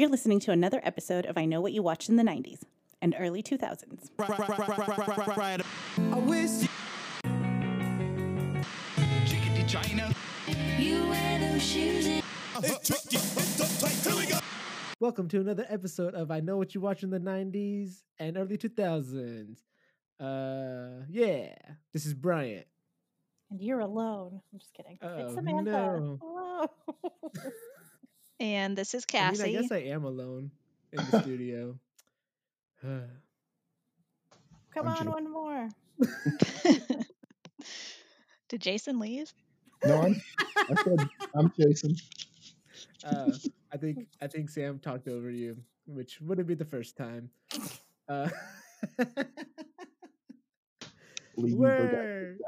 You're listening to another episode of I Know What You Watched in the 90s and early 2000s. I wish Chickadee China. You wear those shoes and Welcome to another episode of I Know What You Watch in the 90s and early 2000s. Uh, yeah, this is Bryant. And you're alone. I'm just kidding. Oh, it's Samantha. no. Hello. And this is I mean, Cassie. I guess I am alone in the studio. Come I'm on, Jim. one more. Did Jason leave? no, I'm. I said I'm Jason. uh, I think I think Sam talked over you, which wouldn't be the first time. Uh, Leave word.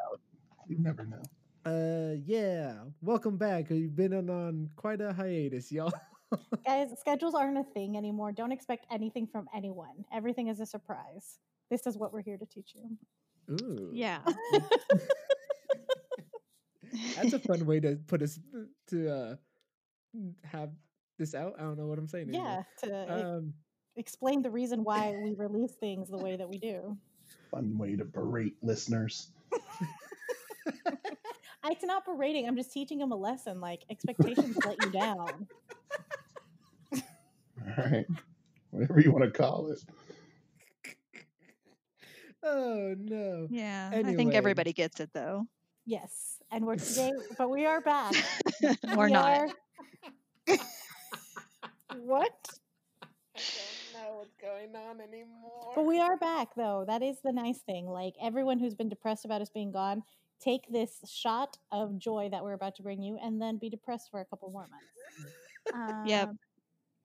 You never know. Uh, yeah. Welcome back. You've been on, on quite a hiatus, y'all. Guys, schedules aren't a thing anymore. Don't expect anything from anyone. Everything is a surprise. This is what we're here to teach you. Ooh, Yeah. that's a fun way to put us to uh have this out. I don't know what I'm saying. yeah, anymore. to e- Um, explain the reason why we release things the way that we do. Fun way to berate listeners. I, it's not berating. I'm just teaching them a lesson. Like expectations let you down. All right, whatever you want to call it. oh no. Yeah. I think everybody gets it though. Yes, and we're today, but we are back. or We not. are- what? I don't know what's going on anymore. But we are back, though. That is the nice thing. Like everyone who's been depressed about us being gone, take this shot of joy that we're about to bring you, and then be depressed for a couple more months. Yep. Um,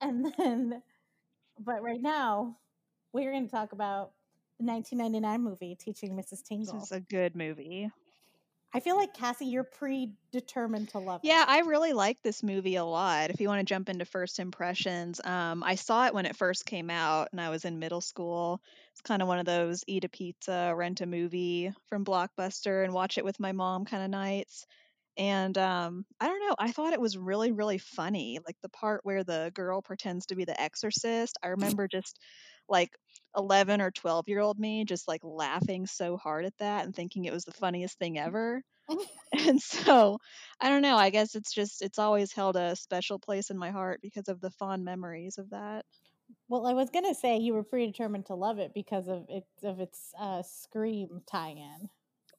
And then, but right now, we're going to talk about the 1999 movie, Teaching Mrs. Tingle. This is a good movie. I feel like Cassie, you're predetermined to love Yeah, I really like this movie a lot. If you want to jump into first impressions, um, I saw it when it first came out and I was in middle school. It's kind of one of those eat a pizza, rent a movie from Blockbuster and watch it with my mom kind of nights. And um, I don't know, I thought it was really, really funny. Like the part where the girl pretends to be the exorcist. I remember just like 11 or 12 year old me just like laughing so hard at that and thinking it was the funniest thing ever. and so I don't know. I guess it's just it's always held a special place in my heart because of the fond memories of that. Well, I was gonna say you were predetermined to love it because of its of its uh, Scream tie-in.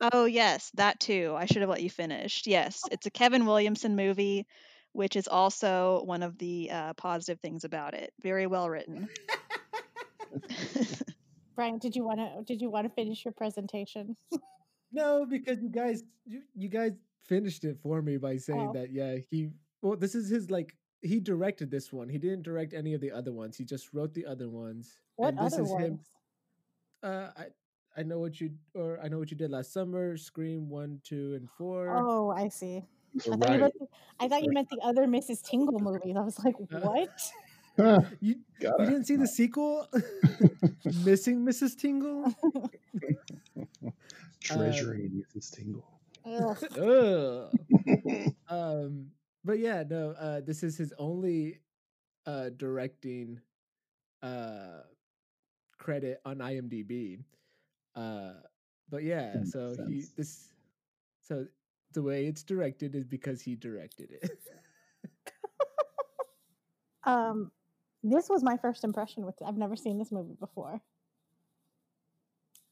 Oh yes, that too. I should have let you finish. Yes, it's a Kevin Williamson movie, which is also one of the uh, positive things about it. Very well written. Brian, did you want to did you want to finish your presentation? No, because you guys you, you guys finished it for me by saying Oh. that yeah, he well this is his like he directed this one. He didn't direct any of the other ones. He just wrote the other ones. What and this other is ones? him uh I I know what you or I know what you did last summer, Scream 1, 2 and 4. Oh, I see. I thought, you meant the, I thought you meant the other Mrs. Tingle movies. I was like, Uh, what? Huh, You you didn't see the sequel? Missing Mrs. Tingle? Treasuring Mrs. Tingle. Ugh. Ugh. um but yeah no uh this is his only uh directing uh credit on imdb uh but yeah That so makes he this so the way it's directed is because he directed it Um, this was my first impression with. it. I've never seen this movie before.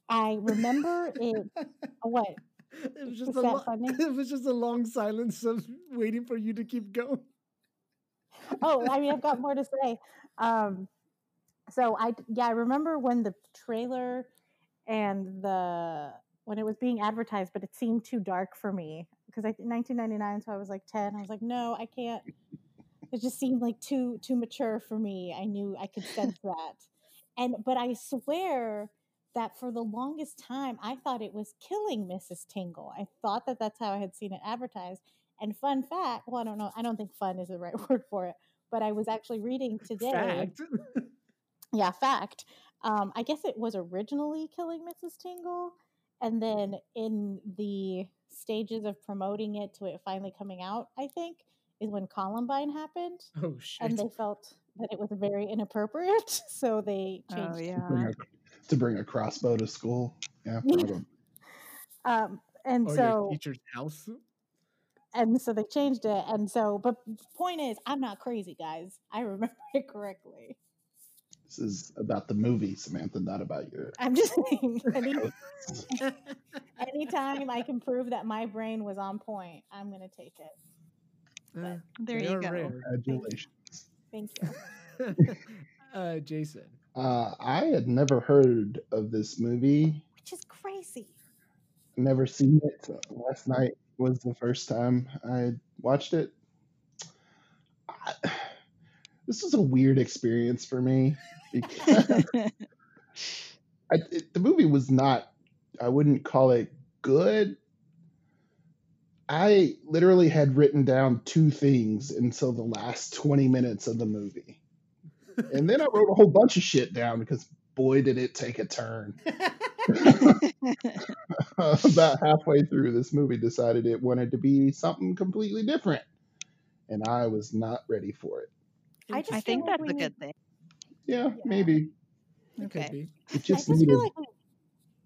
I remember it. What? it was just Is a that lo- funny? it was just a long silence of waiting for you to keep going oh, I mean, I've got more to say. Um, so I, yeah, I remember when the trailer and the when it was being advertised, but it seemed too dark for me because I 1999, so I was like 10. I was like, no, I can't. It just seemed like too too mature for me. I knew I could sense that, and but I swear that for the longest time I thought it was killing Mrs. Tingle. I thought that that's how I had seen it advertised. And fun fact, well, I don't know, I don't think fun is the right word for it, but I was actually reading today. fact Yeah, fact. Um, I guess it was originally killing Mrs. Tingle, and then in the stages of promoting it to it finally coming out, I think, is when Columbine happened, oh shit and they felt that it was very inappropriate, so they Oh changed. it. yeah. Bring a, to bring a crossbow to school. Yeah, probably. Um, and Or so your teacher's house. and so they changed it, and so but point is, I'm not crazy, guys. I remember it correctly. This is about the movie, Samantha, not about your. I'm just saying, any, anytime I can prove that my brain was on point, I'm gonna take it. Uh, There you go. rare. Congratulations. Thank you. uh, Jason. Uh, I had never heard of this movie. Which is crazy. Never seen it. Last night was the first time I watched it. I, this was a weird experience for me because I, it, the movie was not. I wouldn't call it good. I literally had written down two things until the last 20 minutes of the movie. And then I wrote a whole bunch of shit down because boy, did it take a turn. About halfway through, this movie decided it wanted to be something completely different. And I was not ready for it. I just I think that's a need- good thing. Yeah, Yeah. maybe. Okay. be. It I just just needed feel like we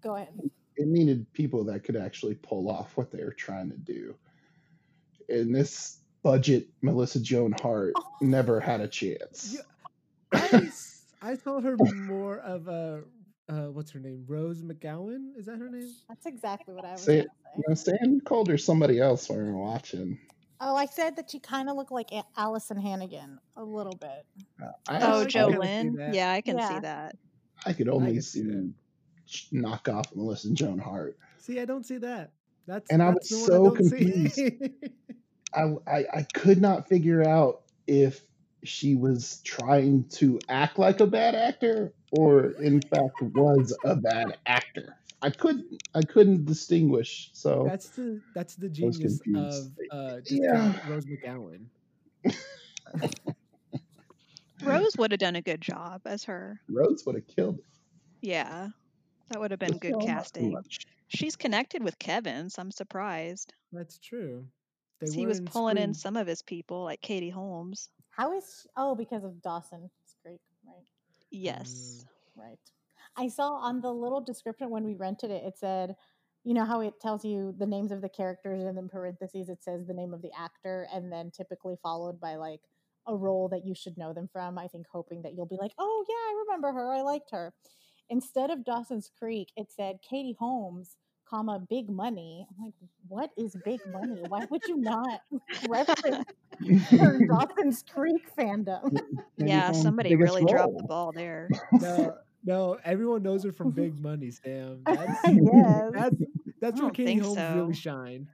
go ahead. It needed people that could actually pull off what they were trying to do. And this budget Melissa Joan Hart Oh. never had a chance. Yeah. I, s- I saw her more of a uh, what's her name? Rose McGowan? Is that her name? That's exactly what I was saying. gonna You know, Sam called her somebody else when we were watching. Oh, I said that she kind of looked like A- Alyson Hannigan a little bit. I, Oh, I actually- can kinda see Jolene. that. Yeah, I can Yeah. see that. I could only can see that. See knock off Melissa Joan Hart. See, I don't see that. That's And I was the one I so don't. I, I I could not figure out if she was trying to act like a bad actor or in fact was a bad actor. I couldn't I couldn't distinguish. So that's the that's the genius of uh, just Yeah. yeah. Rose McGowan. Rose would have done a good job as her. Rose would have killed it. Yeah. That would have been good film, not so casting. She's connected with Kevin, so I'm surprised. That's true. They 'cause He was in pulling in some of his people, like Katie Holmes. How is oh because of Dawson Creek, right? Yes. Mm. Right. I saw on the little description when we rented it, it said, you know how it tells you the names of the characters and in parentheses it says the name of the actor and then typically followed by like a role that you should know them from. I think hoping that you'll be like, oh yeah, I remember her. I liked her. Instead of Dawson's Creek, it said Katie Holmes, comma Big Money. I'm like, what is Big Money? Why would you not reference her Dawson's Creek fandom? Yeah, Holmes' somebody biggest really dropped the ball there. No, no, everyone knows her from Big Money, Sam. That's yes. that's that's where Katie Holmes so. really shined.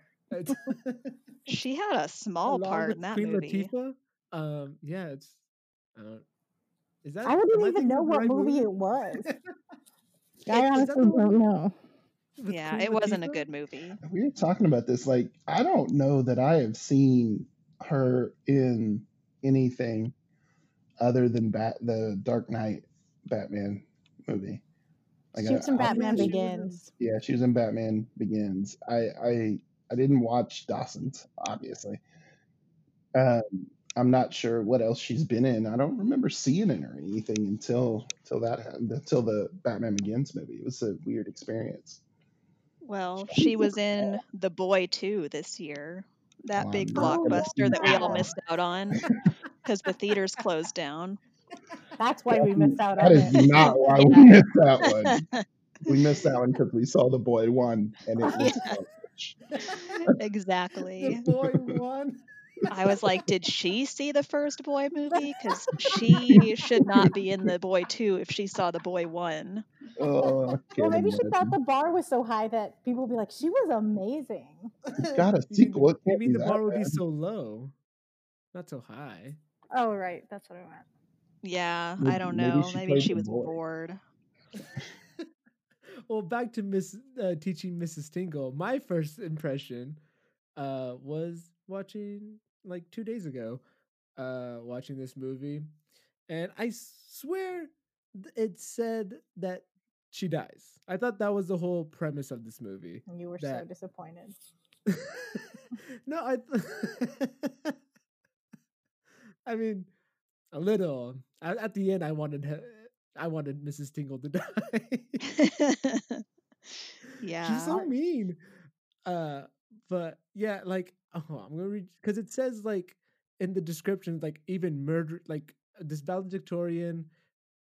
She had a small along part in that Queen movie. Latifah. Um, yeah, it's. Uh, is that? I wouldn't am even know what right movie it was. I honestly don't know. Yeah, it wasn't a good movie. we were talking about this. Like, I don't know that I have seen her in anything other than Bat the Dark Knight Batman movie. Like, She was in I, I, Batman she Begins. yeah, she was in Batman Begins. I I I didn't watch Dawson's, obviously. Um, I'm not sure what else she's been in. I don't remember seeing her in anything until until that happened, until the Batman Begins movie. It was a weird experience. Well, She she was was in The Boy 2 this year. That Oh, big. Blockbuster that we all missed out on because the theaters closed down. That's why we missed out That on is it. not why we missed that one. We missed that one because we saw the boy one, and it was Yeah. exactly. The boy won. I was like, did she see the first Boy movie? Because she should not be in the Boy 2 if she saw the Boy 1. Oh, Well, can't maybe she thought the bar was so high that people would be like, she was amazing. It's got a You mean, sequel. It you mean the that bar would be so low, not so high? Oh, right. That's what I meant. Yeah, Maybe- I don't maybe know. she Maybe she was boy. bored. well, back to Miss uh, teaching Mrs. Tingle. My first impression uh, was watching like two days ago, uh, watching this movie, and I swear it said that she dies. I thought that was the whole premise of this movie. And you were so disappointed. no, I. th- I mean, a little. At, at the end, I wanted her, I wanted Mrs. Tingle to die. yeah. She's so mean. Uh, but yeah, like oh, I'm gonna read because it says like in the description, like even murder, like this valedictorian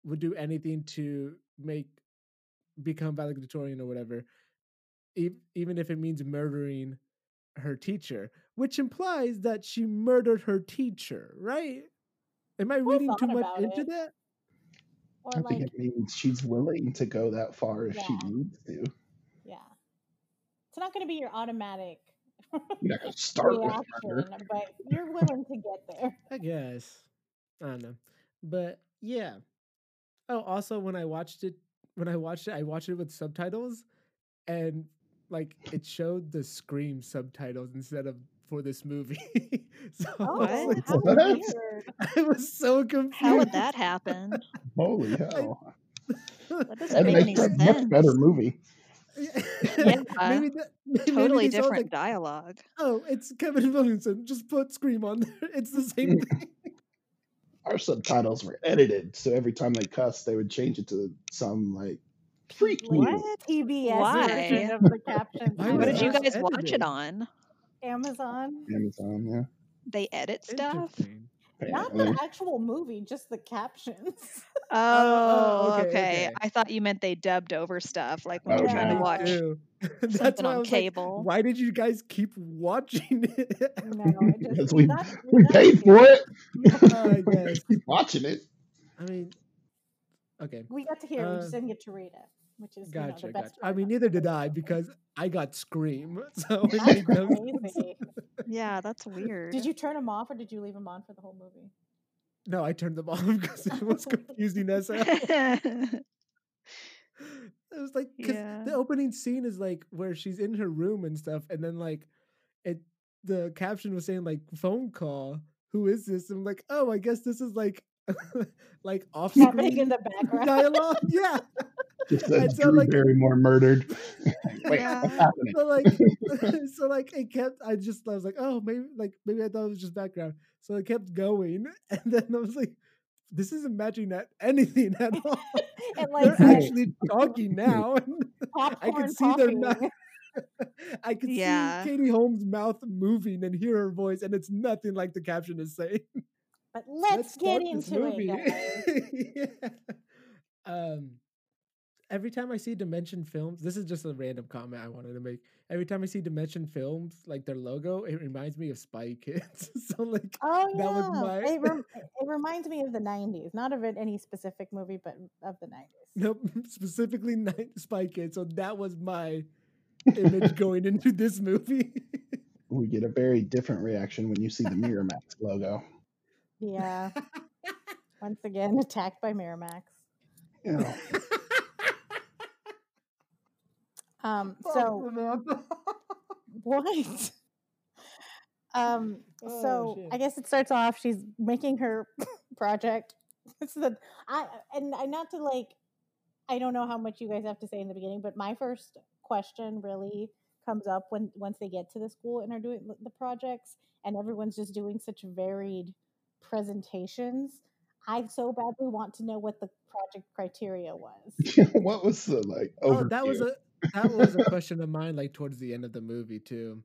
would do anything to make become valedictorian or whatever, e- even if it means murdering her teacher, which implies that she murdered her teacher, right? Am I reading too much into it. that? Or I like, think it means she's willing to go that far if she needs to. yeah, it's not going to be your automatic You're not gonna start with murder. but you're willing to get there. I guess. I don't know. But yeah. Oh, also when I watched it when I watched it, I watched it with subtitles and like it showed the Scream subtitles instead of for this movie. so I Oh, was, like, how What? weird! I was so confused. How would that happen? Holy hell! That doesn't That make makes any a much better movie. Maybe that, maybe Totally they different like, dialogue. oh, it's Kevin Williamson. Just put Scream on there. It's the same thing. Our subtitles were edited, so every time they cussed, they would change it to some like freak. What? TBS Why? version of the captions. What did you that guys watch it on? Amazon? Amazon, yeah. They edit stuff? Interesting. Not the actual movie, just the captions. Oh, okay, okay. okay. I thought you meant they dubbed over stuff, like when Oh, you're trying to watch Too. That's something on was like, cable. why did you guys keep watching it? No, it just, Because we- got- We paid to. for it. I guess. Keep watching it. I mean, okay, We got to hear. it, we Uh, just didn't get to read it, which is gotcha, you know, the gotcha. I mean, neither did I because I got Scream. So That's made no sense. crazy. Yeah, that's weird. Did you turn them off or did you leave them on for the whole movie? No, I turned them off because it was confusing as hell. It was like because Yeah. the opening scene is like where she's in her room and stuff, and then like it, the caption was saying like phone call. Who is this? I'm like, oh, I guess this is like like off Happening screen in the background. dialogue. Yeah. Just says so, Drew like- Barrymore murdered. Wait, Yeah. what's happening? so like so like it kept i just i was like oh maybe like maybe i thought it was just background so it kept going and then i was like this isn't matching at anything at all and they're Right. actually talking now i popcorn can see they're popping. not i can Yeah. see katie holmes mouth moving and hear her voice and it's nothing like the caption is saying But let's, get start this into it, guys. yeah. Um, every time I see Dimension Films, this is just a random comment I wanted to make. Every time I see Dimension Films, like their logo, it reminds me of Spy Kids. so like, Oh yeah, That was my- it, rem- it reminds me of the '90s, not of any specific movie, but of the '90s. nope, specifically Night Spy Kids. So that was my image going into this movie. We get a very different reaction when you see the Miramax logo. Yeah. Once again, attacked by Miramax. You know, Um, so what? Um, Oh, so shit. I guess it starts off. She's making her project. It's the I and I not to like. I don't know how much you guys have to say in the beginning, but my first question really comes up when once they get to the school and are doing the projects, and everyone's just doing such varied presentations. I so badly want to know what the project criteria was. what was the like oh, that was a that was a question of mine. Like towards the end of the movie too.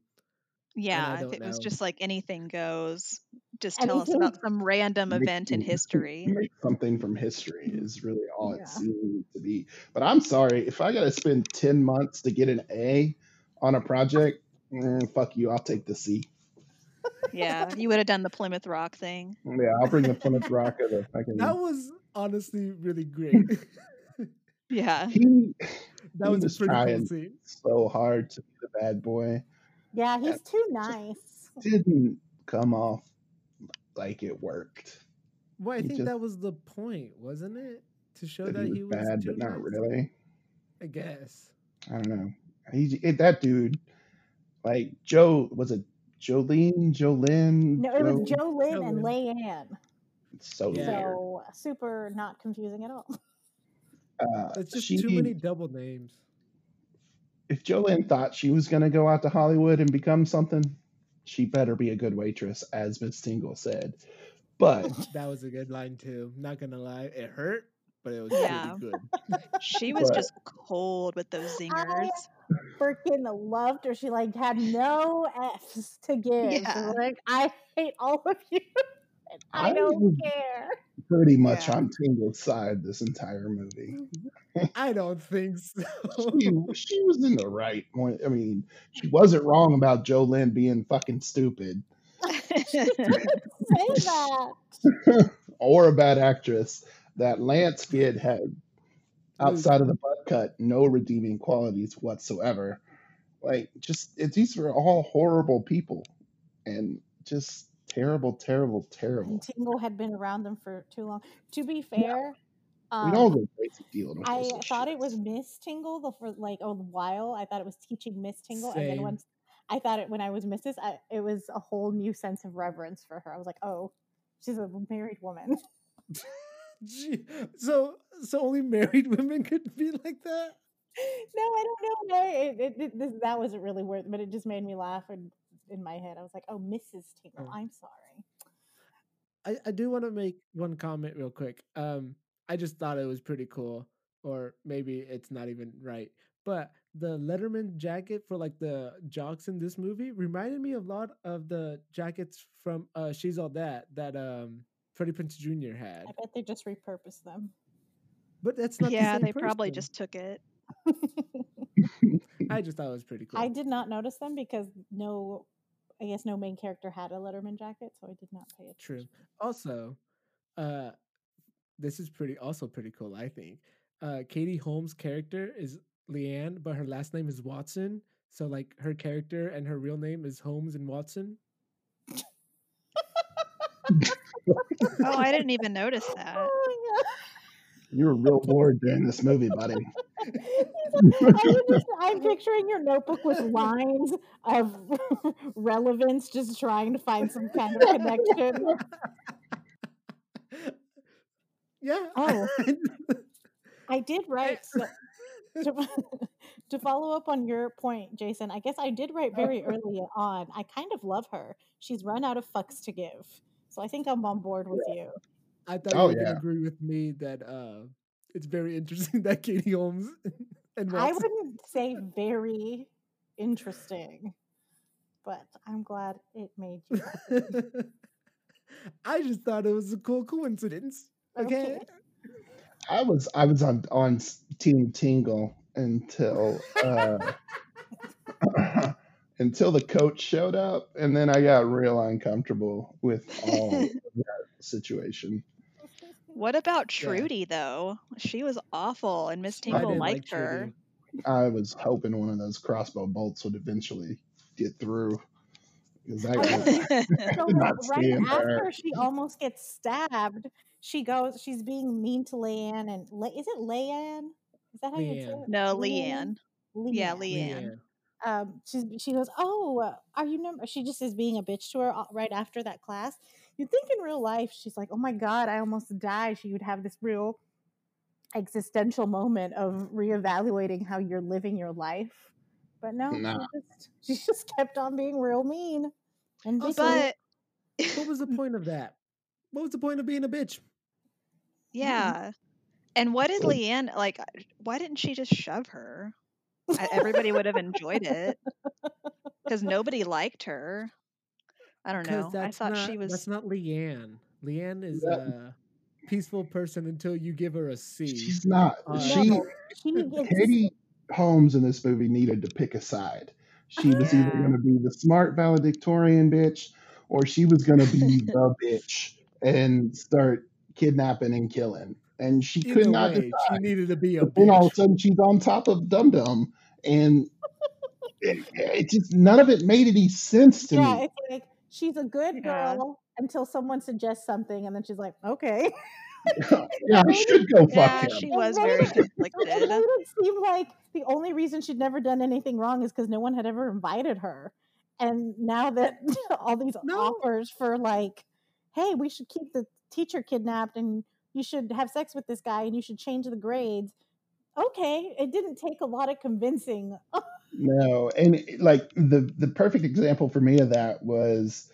Yeah, if don't it was just like anything goes, just tell us about some random Make event in history. Make something from history is really all Yeah. it seems to be. But I'm sorry if I got to spend ten months to get an A on a project. mm, fuck you, I'll take the C. Yeah, you would have done the Plymouth Rock thing. Yeah, I'll bring the Plymouth Rock or the fucking. That was honestly really great. Yeah. He that He was was a pretty cool trying. so hard to be the bad boy. Yeah, he's too nice. Didn't come off like it worked. Well, I He think just- that was the point, wasn't it? To show That that he he was was bad, too but not nice? really. I guess. I don't know. He that dude, like Joe, was it Jolene? Jolene? No, it was Jo- Joe Lynn and Lynn. Leanne. So Yeah. So super not confusing at all. Uh, It's just she, too many double names. If Jolene thought she was gonna go out to Hollywood and become something, she better be a good waitress, as Miss Tingle said. But That was a good line too. Not gonna lie, it hurt, but it was Yeah. pretty good. She was But- just cold with those zingers. Freaking loved her. She like had no F's to give. Yeah. like, I hate all of you. and I I don't care. pretty much Yeah. on Tingle's side this entire movie. Mm-hmm. I don't think so. She, she was in the right point. I mean, she wasn't wrong about Joe Lynn being fucking stupid Say that. or a bad actress. That Lance kid had, outside of the butt cut, no redeeming qualities whatsoever. Like, just it, these were all horrible people, and just terrible, terrible, terrible. And Tingle had been around them for too long. To be fair, We all um, go crazy dealing with I thought shit. it was Miss Tingle the for like a while. I thought it was teaching Miss Tingle, and then once I thought it when I was Mrs. I, it was a whole new sense of reverence for her. I was like, oh, she's a married woman. Gee, so so only married women could be like that. no, I don't know. No, it, it, it, this, that wasn't really worth, but it just made me laugh. And in my head, I was like, oh, Mrs. Tingle, Oh. I'm sorry. I, I do want to make one comment real quick. Um, I just thought it was pretty cool, or maybe it's not even right. But the Letterman jacket for like the jocks in this movie reminded me a lot of the jackets from uh She's All That that um Freddie Prinze Jr. had. I bet they just repurposed them. But that's not the yeah, same they probably just took it. I just thought it was pretty cool. I did not notice them because no, I guess no main character had a Letterman jacket, so I did not pay attention. True. Also, uh, this is pretty also pretty cool. I think uh, Katie Holmes' character is Leanne, but her last name is Watson. So like her character and her real name is Holmes and Watson. Oh, I didn't even notice that. Oh You were real bored during this movie, buddy. my! I was just- I'm picturing your notebook with lines of relevance, just trying to find some kind of connection. yeah. Oh. I did write so, to, to follow up on your point, Jason. I guess I did write very early on. I kind of love her. She's run out of fucks to give, so I think I'm on board with you. I thought Oh, you were yeah. gonna agree with me that uh, it's very interesting that Katie Holmes and I wouldn't say very interesting, but I'm glad it made you. happy. I just thought it was a cool coincidence. Okay. Okay. I was I was on on Team Tingle until uh, until the coach showed up, and then I got real uncomfortable with all of that situation. What about Yeah. Trudy though? She was awful, and Miss I Tingle liked like her. Trudy. I was hoping one of those crossbow bolts would eventually get through. Because I, I I So could not right after her. she almost gets stabbed, she goes. She's being mean to Leanne, and Le- is it Leanne? Is that how you say it? no, Leanne. Yeah, Leanne. Leanne. Leanne. um, she's she goes, "Oh, uh, are you?" Number? She just is being a bitch to her uh, right after that class. You'd think in real life she's like, "Oh my god, I almost died." She would have this real existential moment of reevaluating how you're living your life. But no, Nah. she just she just kept on being real mean and Also- bitchy. But What was the point of that? What was the point of being a bitch? yeah. And what did Leanne like? Why didn't she just shove her? I- Everybody would have enjoyed it because nobody liked her. I don't know. I thought not, she was. That's not Leanne. Leanne is Yeah. a peaceful person until you give her a C. She's not. Uh, she No, she Katie Holmes in this movie needed to pick a side. She was either going to be the smart valedictorian bitch, or she was going to be the bitch and start kidnapping and killing. And she could not. way, decide. she needed to be a But then all of a sudden she's on top of Dum Dum, and it, it just none of it made any sense to yeah, me. Yeah, it's like she's a good Yeah. girl until someone suggests something, and then she's like, "Okay." yeah, I should go fuck yeah, him. she was made very it- It conflicted. made it seem like the only reason she'd never done anything wrong is because no one had ever invited her. And now that all these No. offers for like, hey, we should keep the teacher kidnapped and you should have sex with this guy and you should change the grades. Okay, it didn't take a lot of convincing. No, and like the the perfect example for me of that was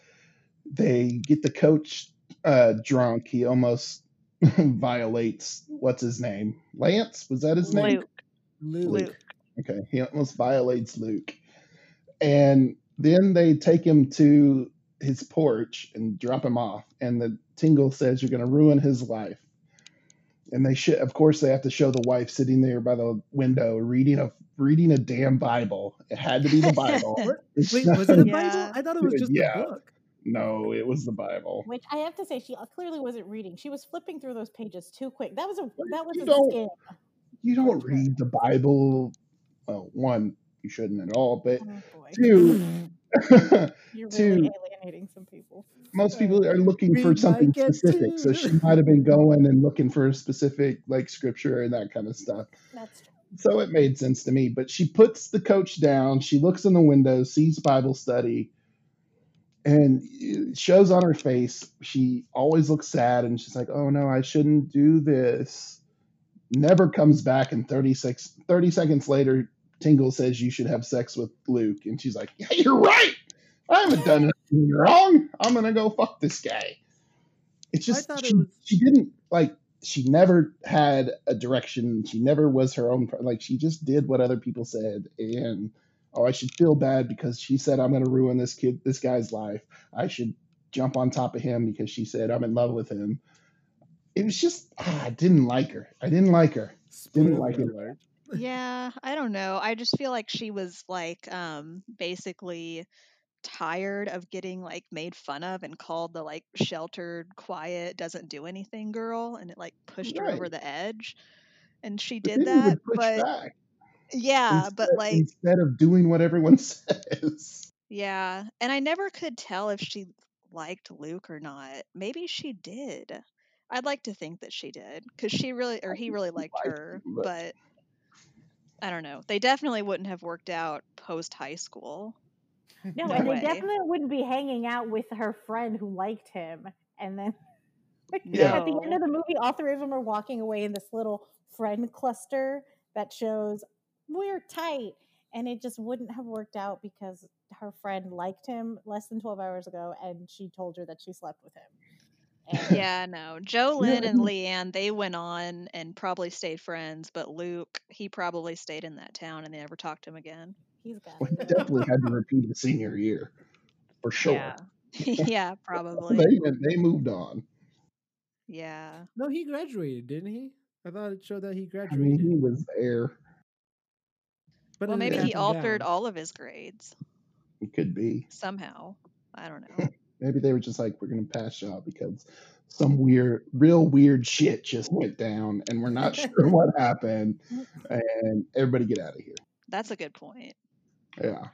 they get the coach uh, drunk, he almost violates what's his name? Lance? Was that his name? Luke. Luke. Luke. Okay, he almost violates Luke. And then they take him to his porch and drop him off. And the tingle says, You're going to ruin his life. And they should, of course, they have to show the wife sitting there by the window reading a reading a damn Bible. It had to be the Bible. Wait, was it a Yeah. Bible? I thought it was just Yeah. a book. no, it was the Bible. Which I have to say, she clearly wasn't reading. She was flipping through those pages too quick. That was a that was You a don't- scam. You don't read the Bible. Well, one, you shouldn't at all, but Oh boy, two, you're two- really alienating some people. most people are looking We for something get specific. So she might have been going and looking for a specific like scripture and that kind of stuff. That's true. So it made sense to me. But she puts the coach down. She looks in the window, sees Bible study, and it shows on her face. She always looks sad and she's like, oh no, I shouldn't do this. Never comes back. And 36, 30 seconds later, Tingle says you should have sex with Luke. And she's like, yeah, you're right. I haven't done anything wrong. I'm going to go fuck this guy. It's just, thought it she, was- she didn't like, she never had a direction. She never was her own. Like she just did what other people said, and oh, I should feel bad because she said I'm going to ruin this kid, this guy's life. I should jump on top of him because she said I'm in love with him. It was just ah, I didn't like her. I didn't like her. Didn't like alert. Yeah, I don't know. I just feel like she was like um basically tired of getting like made fun of and called the like sheltered, quiet, doesn't do anything girl and it like pushed her over the edge. And she But did then you would that, but back yeah, but like instead of doing what everyone says. yeah, and I never could tell if she liked Luke or not. Maybe she did. I'd like to think that she did because she really or he really liked liked her, him, but- but I don't know. They definitely wouldn't have worked out post high school. No, No and way. they definitely wouldn't be hanging out with her friend who liked him. And then Yeah. at the end of the movie, all three of them are walking away in this little friend cluster that shows we're tight. And it just wouldn't have worked out because her friend liked him less than 12 hours ago and she told her that she slept with him. And Yeah, no. Joe Lynn and and- Leanne, they went on and probably stayed friends, but Luke, he probably stayed in that town and they never talked to him again. he's got Well, he definitely had to repeat his senior year for sure. Yeah. yeah, probably. They they moved on. Yeah. No, he graduated, didn't he? I thought it showed that he I graduated. mean, he was there. but Well, maybe he altered down. all of his grades It could be. somehow. I don't know. Maybe they were just like, we're gonna pass you out because some weird, real weird shit just went down, and we're not sure what happened, mm-hmm. and everybody get out of here. That's a good point. Yeah,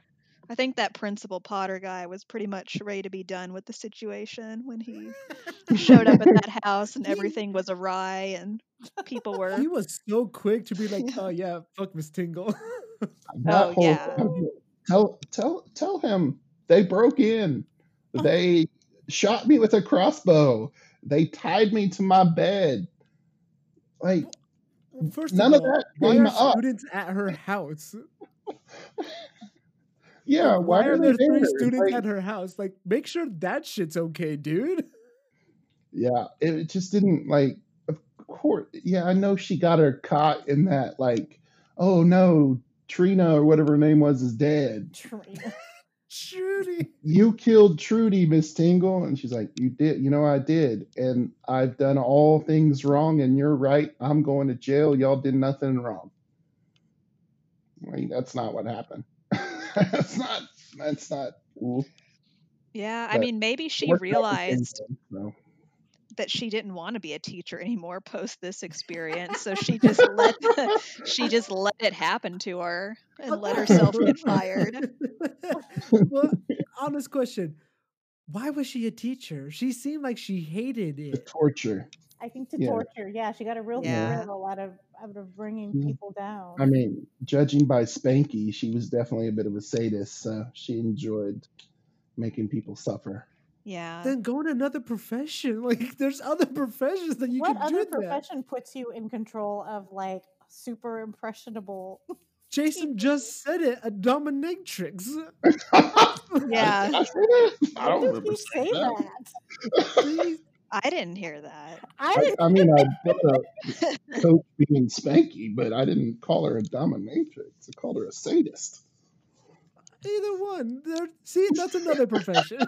I think that principal Potter guy was pretty much ready to be done with the situation when he showed up at that house and everything was awry and people were He was so quick to be like, "Oh yeah, fuck Miss Tingle." that Oh, whole yeah. tell tell tell him they broke in, they shot me with a crossbow, they tied me to my bed. Like First None of of all, that why are up. students at her house? Yeah, Like, why, are there they three there? students Like, at her house? Like, make sure that shit's okay, dude. yeah, it it just didn't like. Of course, yeah, I know she got her caught in that. Like, oh no, Trina or whatever her name was is dead. Trina. Trudy. You killed Trudy, Miss Tingle, and she's like, you did. You know, I did, and I've done all things wrong, and you're right. I'm going to jail. Y'all did nothing wrong. Like, that's not what happened. that's not. That's not. Cool. Yeah, I mean maybe she Worked out with realized Tingle, so. That she didn't want to be a teacher anymore post this experience, so she just let she just let it happen to her and let herself get fired. well, honest question. Why was she a teacher? She seemed like she hated The it. torture. I think to Yeah. torture. Yeah, she got a real Yeah. thrill out of out of bringing Yeah. people down. I mean, judging by Spanky, she was definitely a bit of a sadist, so she enjoyed making people suffer. Yeah. Then go in another profession. Like, there's other professions that you what can other do that. profession puts you in control of like super impressionable? Jason just said it. A dominatrix. Yeah. I, said? I don't When remember did he say saying that. that? I didn't hear that. I I, didn't I mean, I brought up Coach being spanky, but I didn't call her a dominatrix. I called her a sadist. Either one. There, see, that's another profession.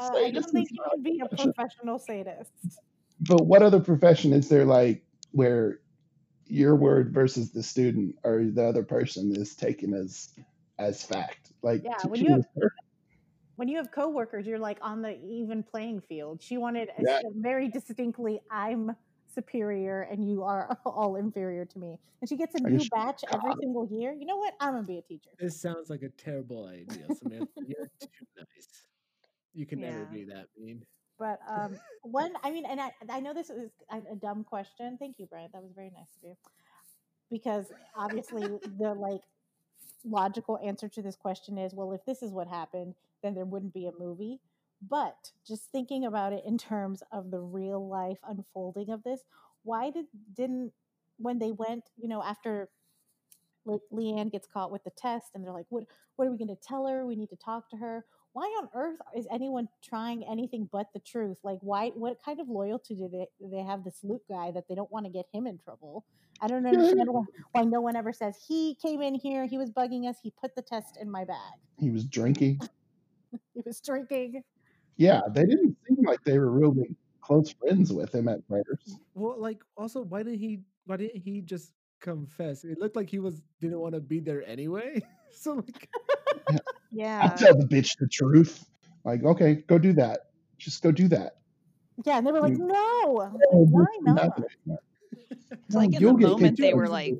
Uh, I Sadist don't think you not can be a professional sadist. But what other profession is there like where your word versus the student or the other person is taken as as fact? Like Yeah, when you have- When you have coworkers, you're like on the even playing field. She wanted a, Yeah. a very distinctly, I'm superior and you are all inferior to me. And she gets a I new guess- batch every single year. You know what? I'm gonna be a teacher. this sounds like a terrible idea, Samantha. You're too nice. You can never be that mean. But um, one, I mean, and I, I know this is a, a dumb question. Thank you, Brian. That was very nice of you. Because obviously, the like logical answer to this question is, well, if this is what happened, then there wouldn't be a movie. But just thinking about it in terms of the real life unfolding of this, why did didn't when they went, you know, after Le- Leanne gets caught with the test, and they're like, "What? What are we going to tell her? We need to talk to her." Why on earth is anyone trying anything but the truth? Like, why? What kind of loyalty do they do they have this Luke guy that they don't want to get him in trouble? I don't understand why, why no one ever says he came in here, he was bugging us, he put the test in my bag, He was drinking. he was drinking. Yeah, they didn't seem like they were really close friends with him at Raiders. Well, like, also, why didn't he? Why didn't he just confess? It looked like he was didn't want to be there anyway. so like, Yeah. I'll tell the bitch the truth. Like, okay, go do that. Just go do that. Yeah, and they were like, Mm. "No, I like, Oh, why bitch, you're not?" doing that. It's like in you'll the moment they were like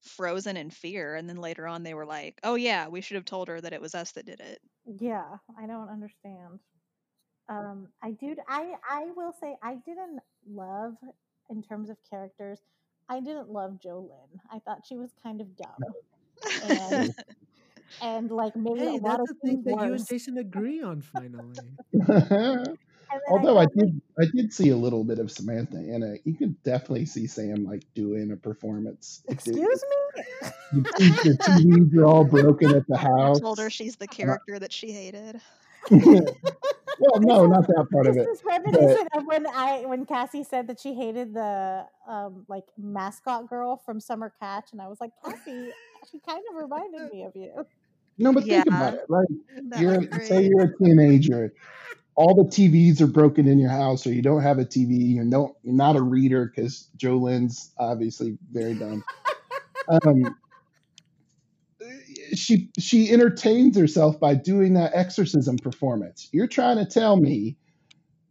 frozen in fear, and then later on they were like, "Oh yeah, we should have told her that it was us that did it." Yeah, I don't understand. Um, I do. I I will say I didn't love in terms of characters. I didn't love Jolyn. I thought she was kind of dumb and and like made hey, a lot that's of the thing things that you and Jason agree on finally. Although I thought, like, did, I did see a little bit of Samantha in it. You could definitely see Sam like doing a performance. If the- excuse me. The, t- the TVs are all broken at the house. I house. told her she's the uh-huh. character that she hated. Well, no, not that part of it. This it. is of when I when Cassie said that she hated the um like mascot girl from Summer Catch, and I was like, Cassie, she kind of reminded me of you. No, but think about it. Like you're say you're a teenager, all the TVs are broken in your house, or you don't have a TV. You don't. You're not a reader because Jolene's obviously very dumb. Um, she she entertains herself by doing that exorcism performance. You're trying to tell me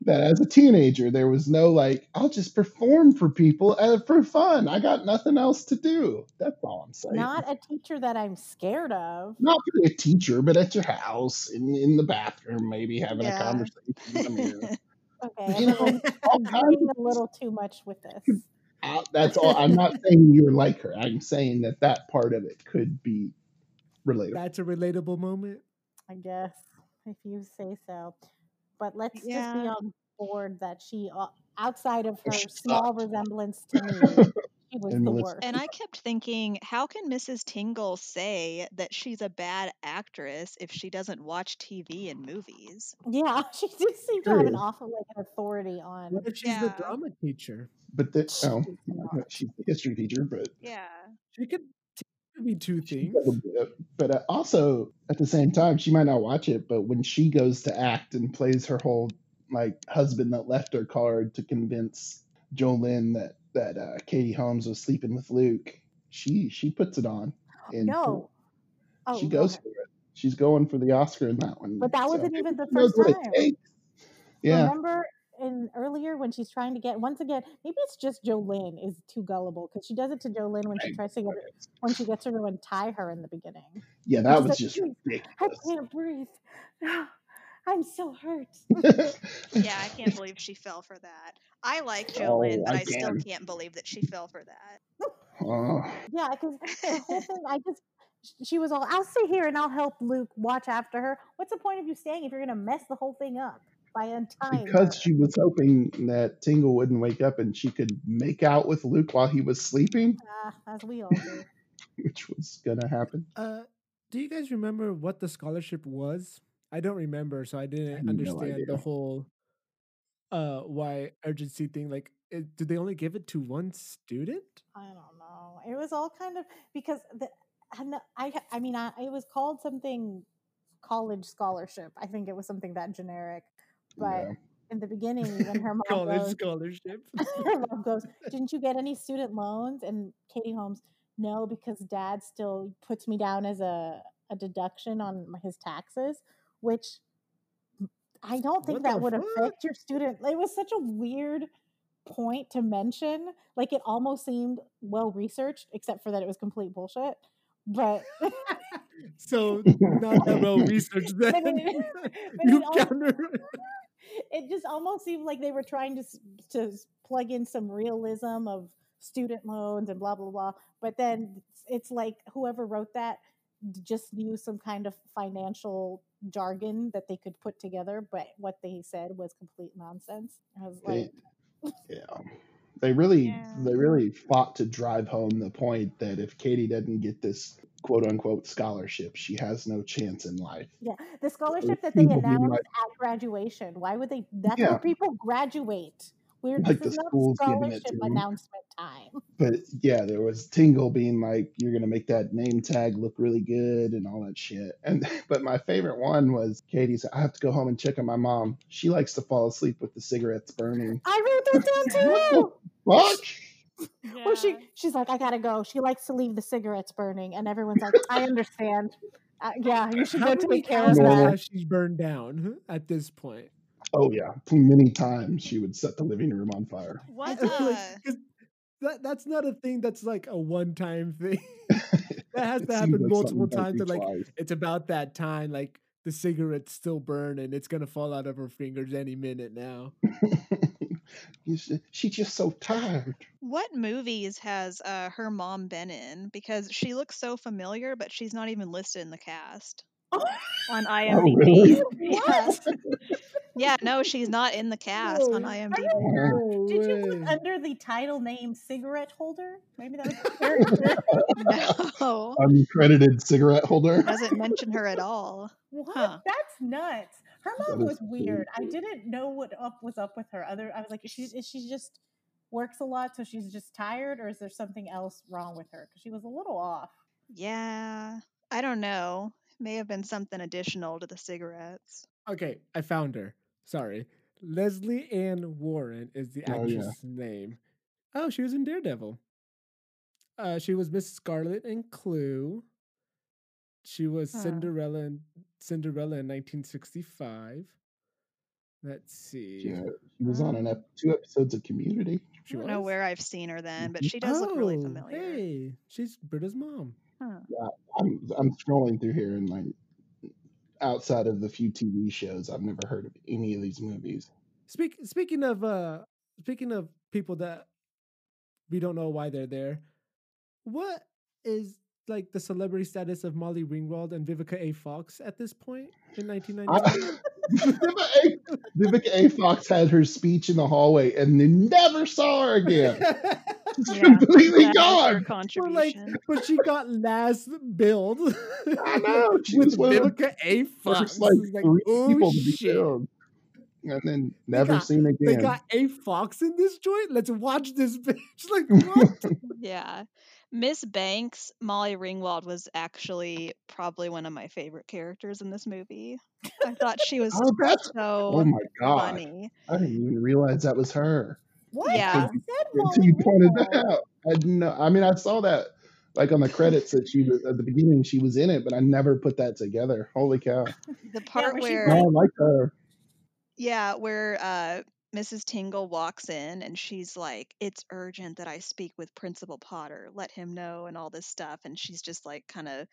that as a teenager there was no like I'll just perform for people uh, for fun. I got nothing else to do. That's all I'm saying. Not a teacher that I'm scared of. not really a teacher, but at your house, in, in the bathroom, maybe having Yeah. a conversation. Okay, You know, I'm doing a little too much with this. Uh, that's all. I'm not saying you're like her. I'm saying that that part of it could be relatable. That's a relatable moment. I guess if you say so. But let's just be on board that she, uh, outside of her small resemblance to me, she was And the Melissa. worst. And I kept thinking, how can Mrs. Tingle say that she's a bad actress if she doesn't watch TV and movies? Yeah, she did seem to have an True. awful like an authority on. What if she's the drama teacher? But that, oh, She's not. she's a history teacher, but Yeah. She could t- could be two she things. does a bit. But uh, also at the same time, she might not watch it. But when she goes to act and plays her whole like husband that left her card to convince Jolene that that uh, Katie Holmes was sleeping with Luke, she she puts it on. in full. No. Oh, she goes ahead. for it. She's going for the Oscar in that one. But that so wasn't even the first what time. Yeah, Remember in earlier when she's trying to get once again, maybe it's just Jolene is too gullible because she does it to Jolene when she tries to get her, when she gets her to untie her in the beginning. yeah, that she's was like, just "Please, I can't breathe. I'm so hurt. Yeah, I can't believe she fell for that. I like Jolene, Oh, but I I still can. can't believe that she fell for that. Oh, Yeah, because the whole thing, I just she was all, I'll stay here and I'll help Luke watch after her. What's the point of you staying if you're gonna mess the whole thing up by untying her? because she was hoping that Tingle wouldn't wake up and she could make out with Luke while he was sleeping, Ah, as we all do. which was gonna happen. Uh, do you guys remember what the scholarship was? I don't remember, so I didn't no understand idea. the whole uh why urgency thing like it, did they only give it to one student? I don't know. It was all kind of because the I kn- I I mean I, it was called something college scholarship. I think it was something that generic. But Yeah. in the beginning, when her mom College goes, scholarship. her mom goes, "Didn't you get any student loans?" And Katie Holmes, "No, because Dad still puts me down as a a deduction on his taxes, which I don't think What that would fuck? affect your student." It was such a weird point to mention. Like it almost seemed well researched, except for that it was complete bullshit. But so not that well researched then. But it- but you counter. It just almost seemed like they were trying to to plug in some realism of student loans and blah blah blah but then it's- it's like whoever wrote that just knew some kind of financial jargon that they could put together but what they said was complete nonsense i was They, like yeah. They really Yeah. they really fought to drive home the point that if Katie doesn't get this quote unquote scholarship, she has no chance in life. yeah the scholarship that they announced like- at graduation why would they that's Yeah. where people graduate we're Like the not school's giving it scholarship to 'em. announcement time But yeah, there was Tingle being like, "You're gonna make that name tag look really good" and all that shit. And but my favorite one was Katie said, "I have to go home and check on my mom. She likes to fall asleep with the cigarettes burning." i wrote that down What too the fuck? Well, she she's like, I gotta go. She likes to leave the cigarettes burning, and everyone's like, I understand. Uh, yeah, you should How go take care of that. has she burned down at this point? Oh yeah, many times she would set the living room on fire. What? Like, 'cause that that's not a thing that's like a one time thing. that has to happen like multiple times. be And like twice. it's about that time, like the cigarettes still burn and it's gonna fall out of her fingers any minute now. You should- She's just so tired. what movies has uh, her mom been in? Because she looks so familiar, but she's not even listed in the cast on IMDb. really? Yeah. yeah, no, she's not in the cast on IMDb. No Did you way. put under the title name cigarette holder? Maybe that was the character. No, Uncredited cigarette holder. doesn't mention her at all. what? Huh. That's nuts. Her mom was weird. I didn't know what up was up with her. Other, I was like, she's is she just works a lot, so she's just tired, or is there something else wrong with her? Because she was a little off. Yeah, I don't know. May have been something additional to the cigarettes. Okay, I found her. Sorry. Lesley Ann Warren is the Oh, yeah. actress' name. Oh, she was in Daredevil. Uh, she was Miss Scarlet in Clue. She was Huh. Cinderella in Cinderella in 1965. Let's see. Yeah, she was on an ep- two episodes of Community. I don't know where I've seen her then, but Mhm. she does look really Oh, familiar. Hey, she's Britta's mom. Huh. I'm I'm scrolling through here and like outside of the few TV shows, I've never heard of any of these movies. Speak, speaking of uh speaking of people that we don't know why they're there, what is like the celebrity status of Molly Ringwald and Vivica A. Fox at this point in I, 1999? Vivica, A, Fox had her speech in the hallway and they never saw her again. She's Yeah, completely That is her gone. But like, but she got last billed. I know. She with was one of the Vivica A. Fox. first like It's like, three oh people to be shit! killed, and then never got- seen again. They got A. Fox in this joint. Let's watch this bitch. Like what? Yeah. Miss Banks, Molly Ringwald was actually probably one of my favorite characters in this movie. I thought she was oh, that's so oh my god! funny. I didn't even realize that was her What? Yeah. I until you pointed that out. I didn't know. I mean, I saw that like on the credits that she was at the beginning. She was in it, but I never put that together. Holy cow! The part where where I like her. Yeah, where uh Mrs. Tingle walks in and she's like, It's urgent that I speak with Principal Potter. Let him know and all this stuff. And she's just like kind of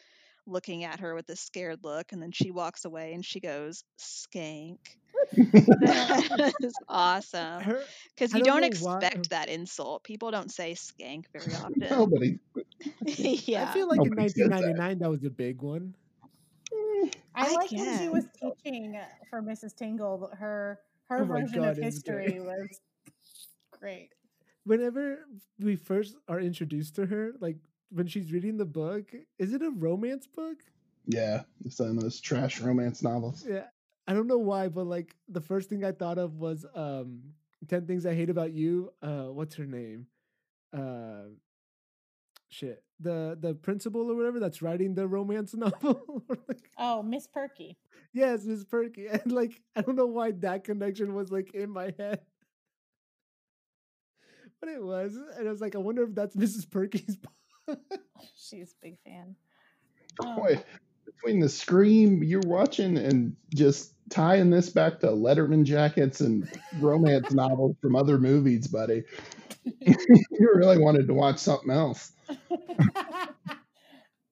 looking at her with a scared look. And then she walks away and she goes, Skank. That is awesome. Because you don't don't know why- expect that insult. People don't say skank very often. Nobody. yeah. I feel like in Nobody says that. 1999 that was a big one. I I like when she was teaching uh, for Mrs. Tingle. Her her Oh version God, of it's great. history was great. Whenever we first are introduced to her, like when she's reading the book, is it a romance book? Yeah, it's one of those trash romance novels. Yeah. I don't know why, but like the first thing I thought of was um 10 things I hate about you. Uh what's her name? Uh shit. The the principal or whatever that's writing the romance novel. like, Oh, Miss Perky. yes, Miss Perky. And like I don't know why that connection was like in my head. But it was. And I was like, I wonder if that's Mrs. Perky's She's a big fan. Boy, um between the scream you're watching and just tying this back to Letterman jackets and romance novels from other movies, buddy, you really wanted to watch something else.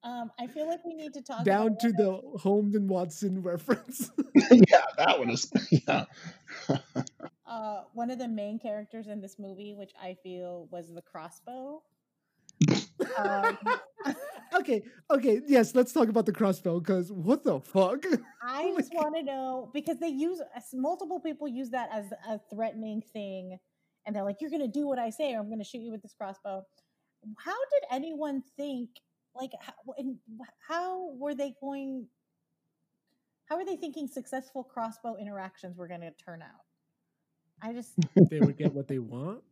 um, I feel like we need to talk down about to one of- the Holmes and Watson reference. yeah, that one is. Yeah. uh, one of the main characters in this movie, which I feel was the crossbow. um, okay, okay, yes, let's talk about the crossbow because what the fuck? I just want to know because they use as- multiple people use that as a threatening thing, and they're like, "You're going to do what I say, or I'm going to shoot you with this crossbow." How did anyone think? Like, how, how were they going? How are they thinking successful crossbow interactions were going to turn out? I just, they would get what they want.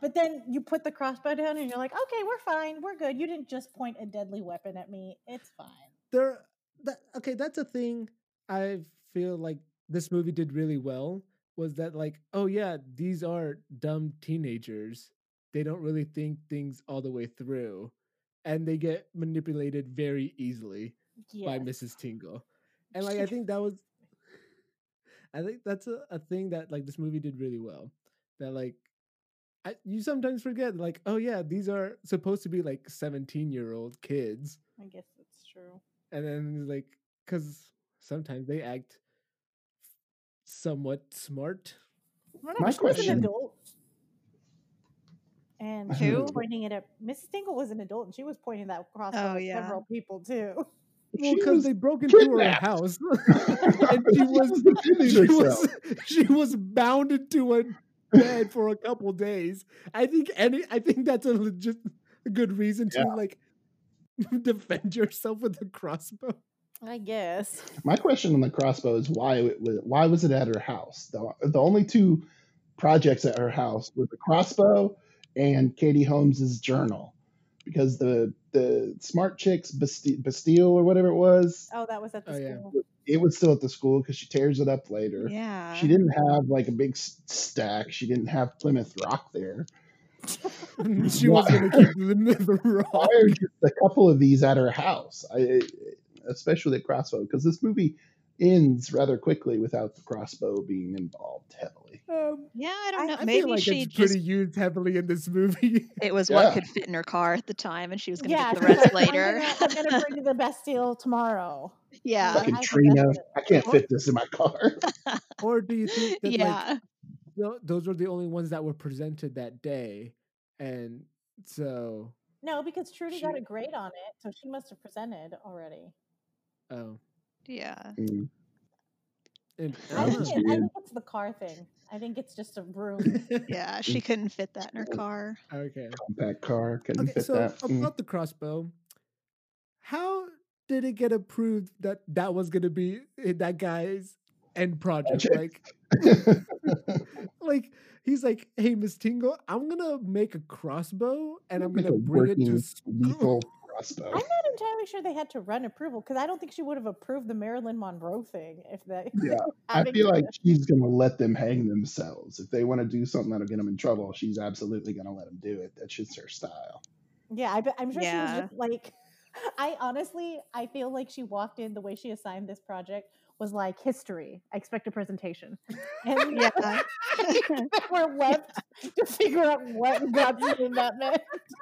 but then you put the crossbow down, and you're like, "Okay, we're fine, we're good." You didn't just point a deadly weapon at me. It's fine. There, that okay, that's a thing. I feel like this movie did really well. Was that like, oh yeah, these are dumb teenagers. They don't really think things all the way through, and they get manipulated very easily. by Mrs. Tingle. And like I think that was I think that's a, a thing that like this movie did really well. That like I, you sometimes forget like oh yeah these are supposed to be like 17 year old kids I guess that's true. and then like cuz sometimes they act somewhat smart No, My she was an question- adult. And she Who? was pointing it at Mrs. Tingle was an adult and she was pointing that crossbow Oh, at yeah. several people too. well because they broke into her house and she was defending she was she was bound into a bed for a couple days. I think any I think that's a legit a good reason to Yeah. like defend yourself with a crossbow. I guess. My question on the crossbow is why it was, why was it at her house? The, the only two projects at her house were the crossbow and Katie Holmes's journal, because the the smart chicks Bastille, Bastille or whatever it was, Oh, that was at the Oh, yeah. school. it was still at the school because she tears it up later. Yeah. She didn't have like a big stack. She didn't have Plymouth Rock there. she was gonna keep the, the rock. Why just a couple of these at her house? I, especially the crossbow, because this movie ends rather quickly without the crossbow being involved heavily. Um, Yeah, I don't know. I Maybe feel like she it's just pretty used heavily in this movie. it was Yeah. what could fit in her car at the time, and she was going to Yeah, get the rest later. I'm gonna, I'm gonna bring you the best deal tomorrow. yeah, Fucking I think Trina. I can't fit this in my car. or do you think that like yeah, tho- those were the only ones that were presented that day? And so No, because Trudy got a grade on it, so she must have presented already. Oh yeah. Mm. and I I think, it, I think it's the car thing. I think it's just a room. Yeah, she couldn't fit that in her car. okay. Compact car couldn't Okay, fit so that. Mm. about the crossbow, how did it get approved that that was going to be eh, that guy's end project? Project. Like, like he's like, "Hey, Miss Tingle, I'm gonna make a crossbow and I'm gonna bring it to school." Lethal crossbow. I'm not entirely sure they had to run approval because I don't think she would have approved the Marilyn Monroe thing if they. Yeah, I feel to- like she's gonna let them hang themselves. If they want to do something that'll get them in trouble, she's absolutely gonna let them do it. That's just her style. Yeah, I, I'm sure she was just like. I honestly, I feel like she walked in the way she assigned this project was like history. I expect a presentation, and Yeah. we're left to figure out what God's name that meant.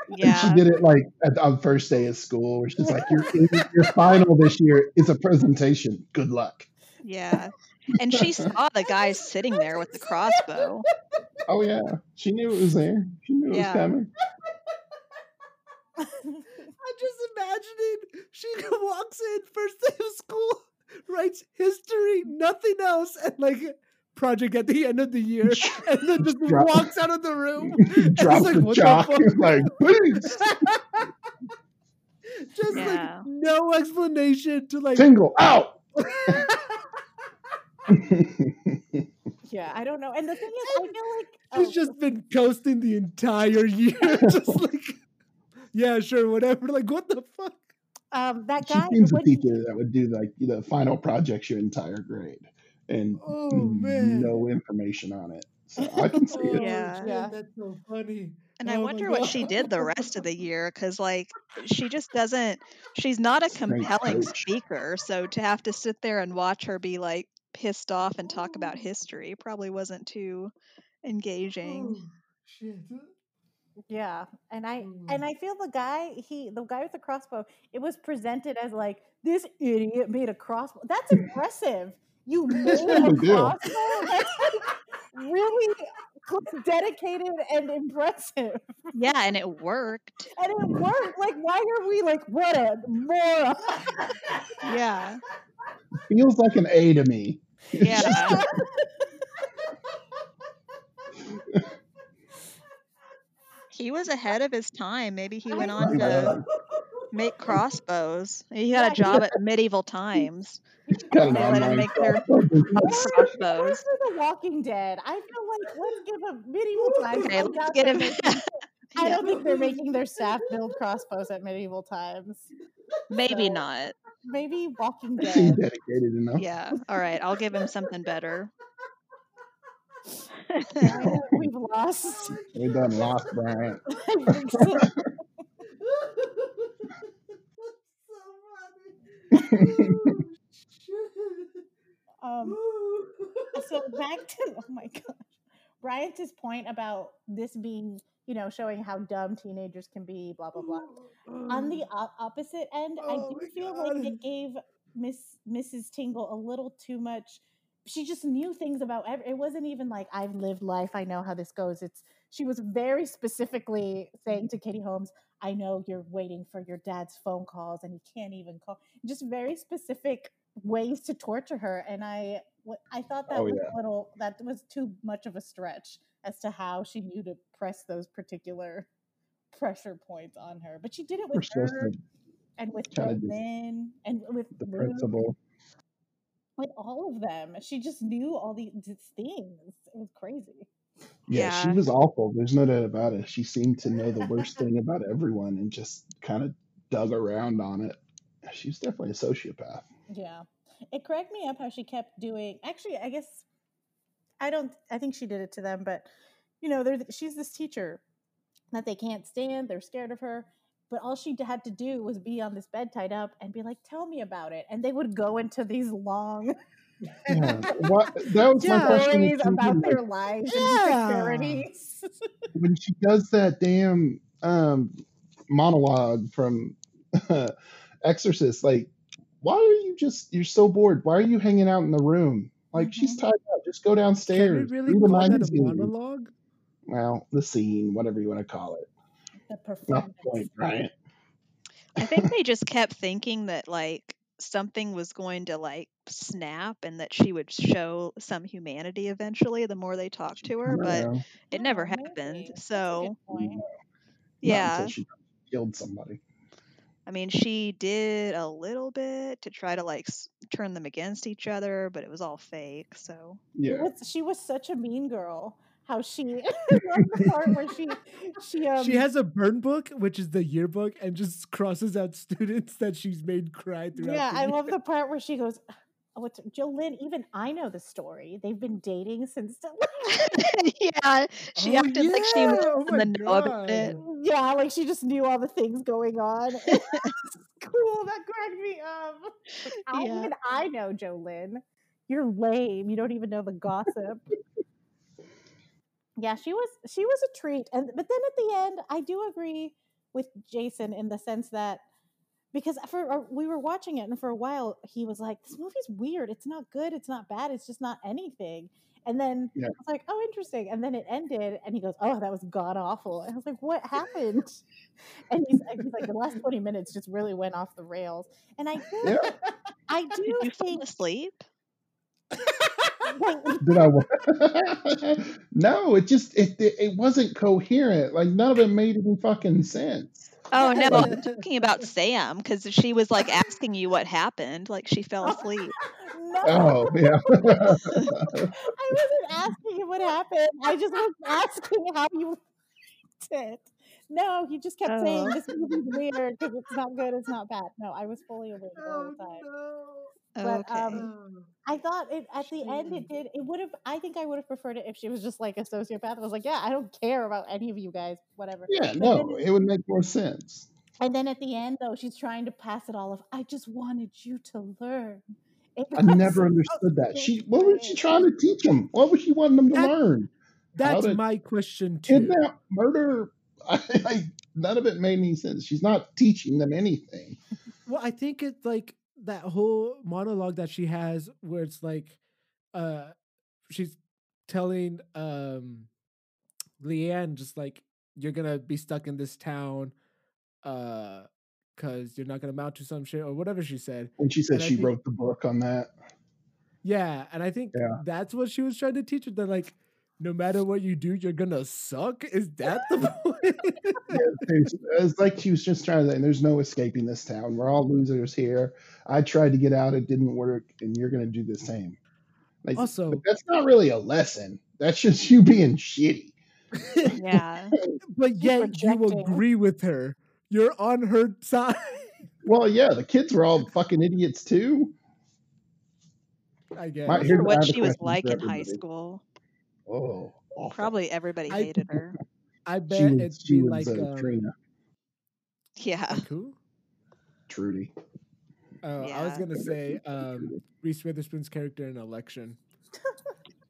And Yeah, she did it like at, on first day of school, where she's like, "Your your final this year is a presentation. Good luck." yeah. And she saw the guy sitting there with the crossbow. Oh yeah, she knew it was there. She knew it Yeah. was coming. I'm just imagining she walks in first day of school, writes history, nothing else, and like project at the end of the year, and then just Drop- walks out of the room. Drop like, the what the chalk. fuck? It's like, please, just Yeah. like no explanation to like tingle out. Yeah, I don't know. And the thing is, I feel like She's oh, just been coasting the entire year. just like, yeah, sure, whatever. Like, what the fuck? Um, that she guy. seems a teacher that would do like the final projects your entire grade and Oh, no information on it. So I can see Oh, it. Yeah. Yeah. that's so funny. And I Oh my wonder what she did the rest of the year because, like, she just doesn't, she's not a Strength compelling coach. speaker. So to have to sit there and watch her be like pissed off and talk about history probably wasn't too engaging. Oh, shit. Yeah, and I Mm. and I feel the guy he the guy with the crossbow. It was presented as like this idiot made a crossbow. That's impressive. You made a crossbow. That's really dedicated and impressive. Yeah, and it worked. And it worked. Like, why are we like what a moron? Yeah. Feels like an A to me. Yeah. he was ahead of his time. Maybe he went on to make crossbows. He had a job at medieval times. Got an They let him make their crossbows. For The Walking Dead. I feel like let's give a medieval times. Okay, let's get him. I don't think they're making their staff build crossbows at medieval times. Maybe So, not. Maybe Walking Dead. dedicated enough. Yeah. All right. I'll give him something better. Brian, We've lost. We done lost. I so. um, so back to oh my gosh, Bryant's point about this being, you know, showing how dumb teenagers can be, blah blah blah. On the op- opposite end, I Oh do feel God. like it gave Miss Mrs. Tingle a little too much. She just knew things about every. It wasn't even like I've lived life. I know how this goes. It's she was very specifically saying to Katie Holmes, "I know you're waiting for your dad's phone calls, and you can't even call." Just very specific ways to torture her, and I I thought that Oh, was yeah. a little that was too much of a stretch as to how she knew to press those particular pressure points on her. But she did it with her and with kinda and with the Luke, principal. With all of them. She just knew all these these things. It was crazy. Yeah, she was awful. There's no doubt about it. She seemed to know the worst thing about everyone and just kind of dug around on it. She's definitely a sociopath. Yeah. It cracked me up how she kept doing. Actually, I guess I don't. I think she did it to them, but you know, they're, she's this teacher that they can't stand. They're scared of her. But all she had to do was be on this bed tied up and be like, "Tell me about it," and they would go into these long Yeah, what, that was my question. stories with about like, their lives and Yeah. insecurities. when she does that damn um, monologue from Exorcist, like, why are you just you're so bored? Why are you hanging out in the room? Like she's tied up. Just go Can we downstairs. really call that a monologue? Well, the scene, whatever you want to call it. The Not the performance. point, Bryant. I think they just kept thinking that like something was going to like snap and that she would show some humanity eventually the more they talked to her, but No, it never Oh, happened. maybe. So, good mm-hmm. not yeah. until she killed somebody. I mean, she did a little bit to try to like s- turn them against each other, but it was all fake. So, It Yeah. was, she was such a mean girl. How she love the part where she she um she has a burn book, which is the yearbook, and just crosses out students that she's made cry throughout. yeah the I year. love the part where she goes. Oh, what's Jolene? Even I know the story. They've been dating since. yeah, she Oh, acted like she was oh in the know about it. Yeah, like she just knew all the things going on. Cool. That cracked me up. Like, I, Yeah. Even I know Jolene. You're lame. You don't even know the gossip. Yeah, she was she was a treat. And but then at the end, I do agree with Jason in the sense that because for uh, we were watching it and for a while he was like, "This movie's weird. It's not good. It's not bad. It's just not anything." And then Yeah. I was like, "Oh, interesting." And then it ended, and he goes, "Oh, that was god awful." And I was like, "What happened?" And he's, he's like, "The last twenty minutes just really went off the rails." And I do, Yeah. I do Did you fall asleep? Did I? no, it just it, it it wasn't coherent. Like none of it made any fucking sense. Oh no, I'm talking about Sam because she was like asking you what happened. Like she fell asleep. no, Oh yeah. I wasn't asking you what happened. I just was asking how you liked it. No, he just kept saying Oh. this movie's weird because it's not good, it's not bad. No, I was fully awake the Oh, whole time. But Okay. um, I thought it at the end it did. It would have. I think I would have preferred it if she was just like a sociopath. I was like, yeah, I don't care about any of you guys, whatever. Yeah, But no, then- it would make more sense. And then at the end, though, she's trying to pass it all off. I just wanted you to learn. I never understood that. She, what was she trying to teach them? What was she wanting them to That- learn? That's did- my question too. Kidnap, murder. I, I, none of it made any sense. She's not teaching them anything. Well, I think it's like that whole monologue that she has where it's like uh she's telling um Leigh Ann just like you're gonna be stuck in this town uh because you're not gonna amount to some shit or whatever she said. And she said And she think- wrote the book on that. Yeah, and I think Yeah. that's what she was trying to teach her. That like no matter what you do, you're gonna suck. Is that the point? It's, it's like she was just trying to say, there's no escaping this town. We're all losers here. I tried to get out, it didn't work, and you're going to do the same. Like, also, but that's not really a lesson. That's just you being shitty. Yeah. but yet you projecting. agree with her. You're on her side. Well, yeah, the kids were all fucking idiots too. I guess. My- I here's- what she was like in high school. Oh, awful. Probably everybody I- hated her. I bet She was, it'd she be was like uh, um, Trina, Yeah. like who? Trudy. Oh, I was gonna say um, Reese Witherspoon's character in Election.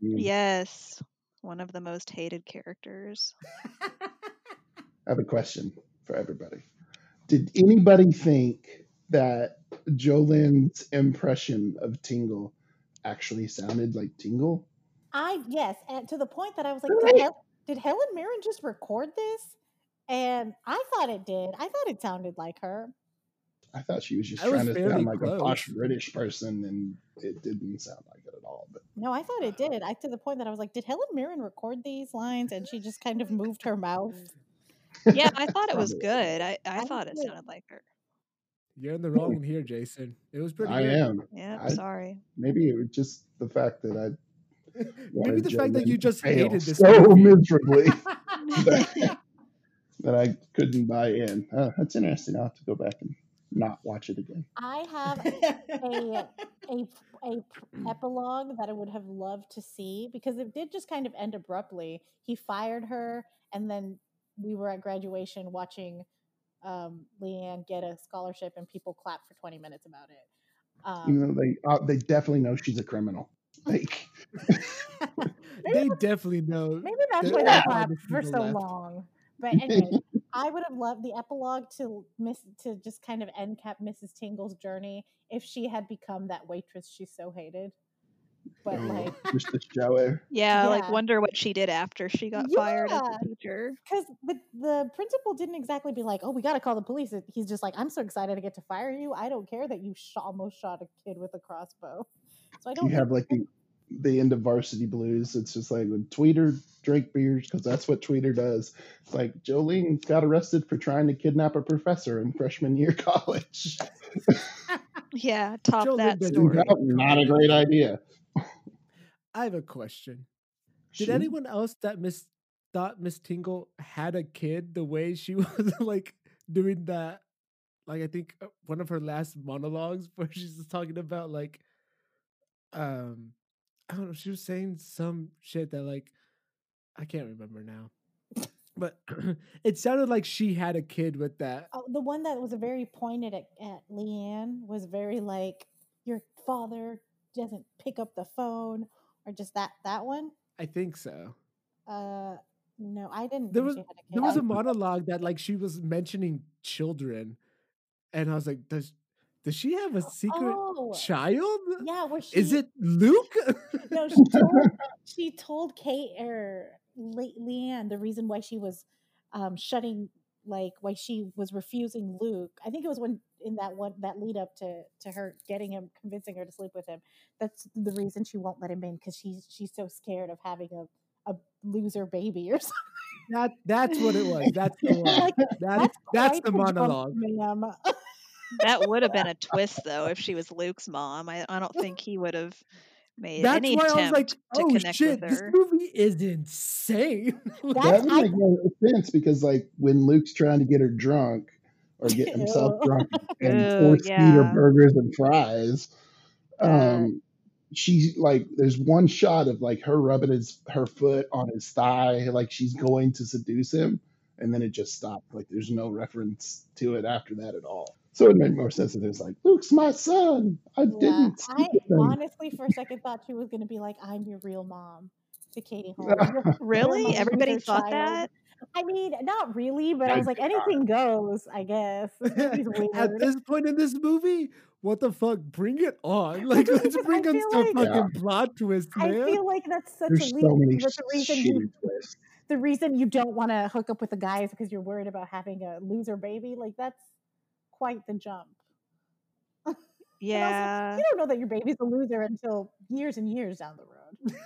Yes. One of the most hated characters. I have a question for everybody. Did anybody think that Jolene's impression of Tingle actually sounded like Tingle? I yes, and to the point that I was like, did, Hel- did Helen Mirren just record this? And I thought it did. I thought it sounded like her. I thought she was just I was trying to sound like close. a posh British person, and it didn't sound like it at all. But No, I thought it did. I to the point that I was like, did Helen Mirren record these lines? And she just kind of moved her mouth. Yeah, I thought it was good. I, I I thought it did. sounded like her. You're in the wrong here, Jason. It was pretty I good. am. Yeah, I- sorry. Maybe it was just the fact that I Maybe the fact that you just hated this so movie. miserably that, that I couldn't buy in. Oh, that's interesting. I'll have to go back and not watch it again. I have a a a epilogue that I would have loved to see because it did just kind of end abruptly. He fired her, and then we were at graduation watching um, Leigh Ann get a scholarship, and people clapped for twenty minutes about it. Um, Even though they uh, they definitely know she's a criminal. Like they definitely know. Maybe that's why they quite a clapped for so left. long. But anyway, I would have loved the epilogue to miss to just kind of end cap Mrs. Tingle's journey if she had become that waitress she so hated. But oh, like, just to show her. Yeah, like wonder what she did after she got fired as Yeah. a teacher. because the the principal didn't exactly be like, "Oh, we got to call the police." He's just like, "I'm so excited to get to fire you. I don't care that you sh- almost shot a kid with a crossbow." So I don't. You have like the the end of Varsity Blues. It's just like when Tweeter drank beers because that's what Tweeter does. It's like Jolene got arrested for trying to kidnap a professor in freshman year college. Yeah, top Jolene that did story. Not- not a great idea. I have a question. Did Shoot. anyone else that Miss thought Miss Tingle had a kid the way she was like doing that? Like I think uh, one of her last monologues where she's just talking about like, um, I don't know. She was saying some shit that like I can't remember now, but it sounded like she had a kid with that. Oh, the one that was very pointed at, at Leigh Ann was very like, "Your father doesn't pick up the phone," or just that that one. I think so. Uh, no, I didn't. There think was- she had a There was a monologue that like she was mentioning children, and I was like, does does she have a secret Oh, child? yeah. Where she Is it Luke? No, she told she told Kate or Le- Leigh Ann the reason why she was um, shutting like why she was refusing Luke. I think it was when in that one that lead up to to her getting him convincing her to sleep with him. That's the reason she won't let him in because she's she's so scared of having a a loser baby or something. That that's what it was. That's the one. Like, That, That's that's the monologue. ma'am. That would have been a twist, though, if she was Luke's mom. I, I don't think he would have made That's any why I was attempt like, to oh connect shit, with this movie is insane. Like, That That's would make no sense because, like, when Luke's trying to get her drunk or get himself drunk and Ew, force feed her burgers and fries, Uh, um, she's like, there's one shot of like her rubbing his her foot on his thigh, like she's going to seduce him, and then it just stopped. Like, there's no reference to it after that at all. So it made more sense that it was like, Luke's my son. I yeah, didn't I sleep with him. honestly for a second thought she was gonna be like, "I'm your real mom" to Katie Holmes. Your, your really? Everybody thought child. that? I mean, not really, but I I was like, think not. anything goes. I guess. At this point in this movie, what the fuck? Bring it on! Like, let's bring on feel some like Yeah. fucking plot twist, man. I feel like that's such There's a so leap. many But the reason you shitty twists. the reason you don't want to hook up with a guy is because you're worried about having a loser baby. Like that's quite the jump. And also, Yeah. you don't know that your baby's a loser until years and years down the road.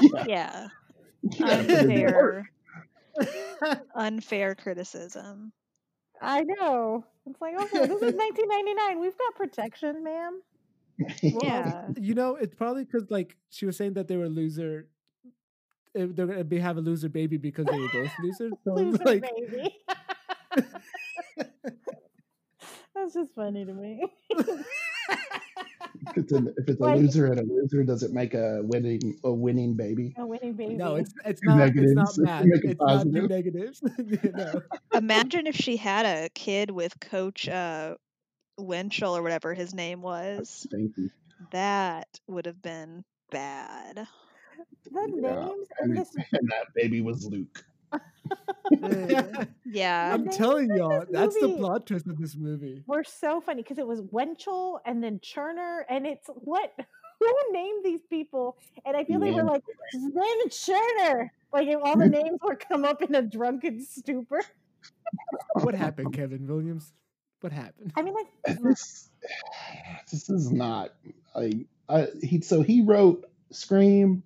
yeah, Yeah. yeah, but it worked. Unfair, unfair criticism. I know. It's like, okay, this is 1999. We've got protection, ma'am. Well, Yeah. you know, it's probably because like she was saying that they were a loser. eh, They're gonna be have a loser baby because they were both losers. So Loser like, baby. That's just funny to me. If it's, a, if it's a Like- loser and a loser, does it make a winning a winning baby? A winning baby. no, it's it's Two not. It's not negatives, math. make it It's not two positive. negatives. no. Imagine if she had a kid with Coach uh, Winchell or whatever his name was. Stinky. That would have been bad. the Yeah, names in And, this and that baby was Luke. Mm. Ugh. yeah. I'm telling y'all, this that's the plot twist of this movie. We're so funny because it was Wenchell and then Churner, and it's what who named these people? And I feel they were mm. like, his name is Churner. Like all the names were come up in a drunken stupor. What happened, Kevin Williams? What happened? I mean, like This mm. this is not like I, he. So he wrote Scream,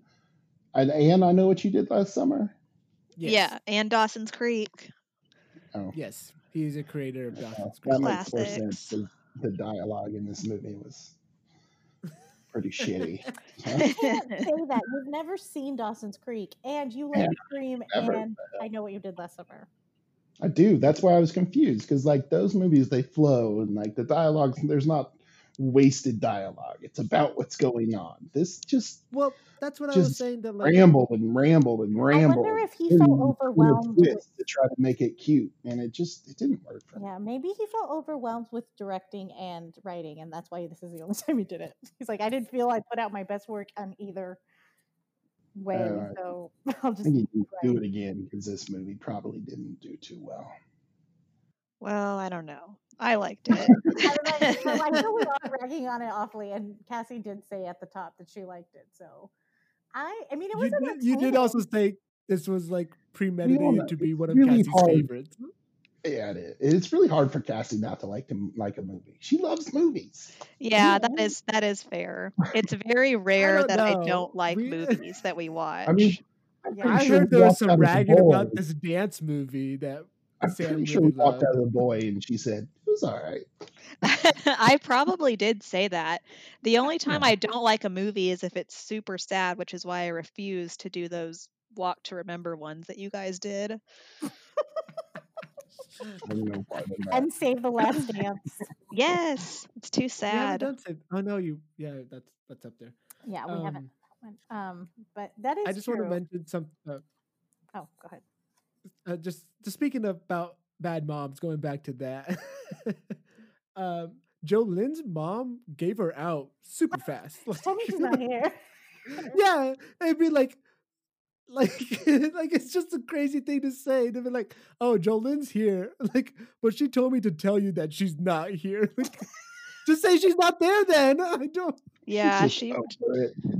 and and I know what you did last summer. Yes. Yeah. And Dawson's Creek. Oh, Yes, he's a creator of Dawson's that Creek. makes more sense. Classics. 'cause The dialogue in this movie was pretty shitty. you can't say that. You've never seen Dawson's Creek, and you like Yeah, Scream, never. and uh, I know what you did last summer. I do. That's why I was confused because like those movies they flow and like the dialogue there's not wasted dialogue. It's about what's going on. This just Well, that's what I was saying. That like, rambled and rambled and rambled. I wonder if he in- felt overwhelmed. With, to try to make it cute, and it just it didn't work for me. yeah, maybe he felt overwhelmed with directing and writing, and that's why this is the only time he did it. He's like, I didn't feel I put out my best work on either way, Uh, so I'll I just. think he do it again because this movie probably didn't do too well. Well, I don't know. I liked I, it. don't know, so I know we are ragging on it awfully, and Cassie did say at the top that she liked it. So, I, I mean, it you was did, you did also say this was like premeditated to be one of really Cassie's hard. favorites. Hmm? Yeah, it is. It's really hard for Cassie not to like to like a movie. She loves movies. Yeah, that Yeah. is that is fair. It's very rare don't that I don't like We- movies that we watch. I mean, I'm Yeah. I sure heard there was some out of the ragging about this dance movie that I'm Sam pretty sure really we walked out of the boy and she said it was all right. I probably did say that. The only time Yeah. I don't like a movie is if it's super sad, which is why I refuse to do those walk to remember ones that you guys did. I don't know why they're not. and save the last dance. Yes, it's too You haven't sad. done Sid- Oh no, you yeah, that's that's up there. Yeah, we haven't. Um, Um, but that is I just true. want to mention some. Uh, Oh, go ahead. Uh, just just speaking about bad moms, going back to that. um, Jo Lynn's mom gave her out super fast. Tell me she's not here. yeah, it'd be like, like, like it's just a crazy thing to say. They'd be like, "Oh, Jolene's here," like, but she told me to tell you that she's not here. Like, just say she's not there. Then I don't. Yeah, Just she. over.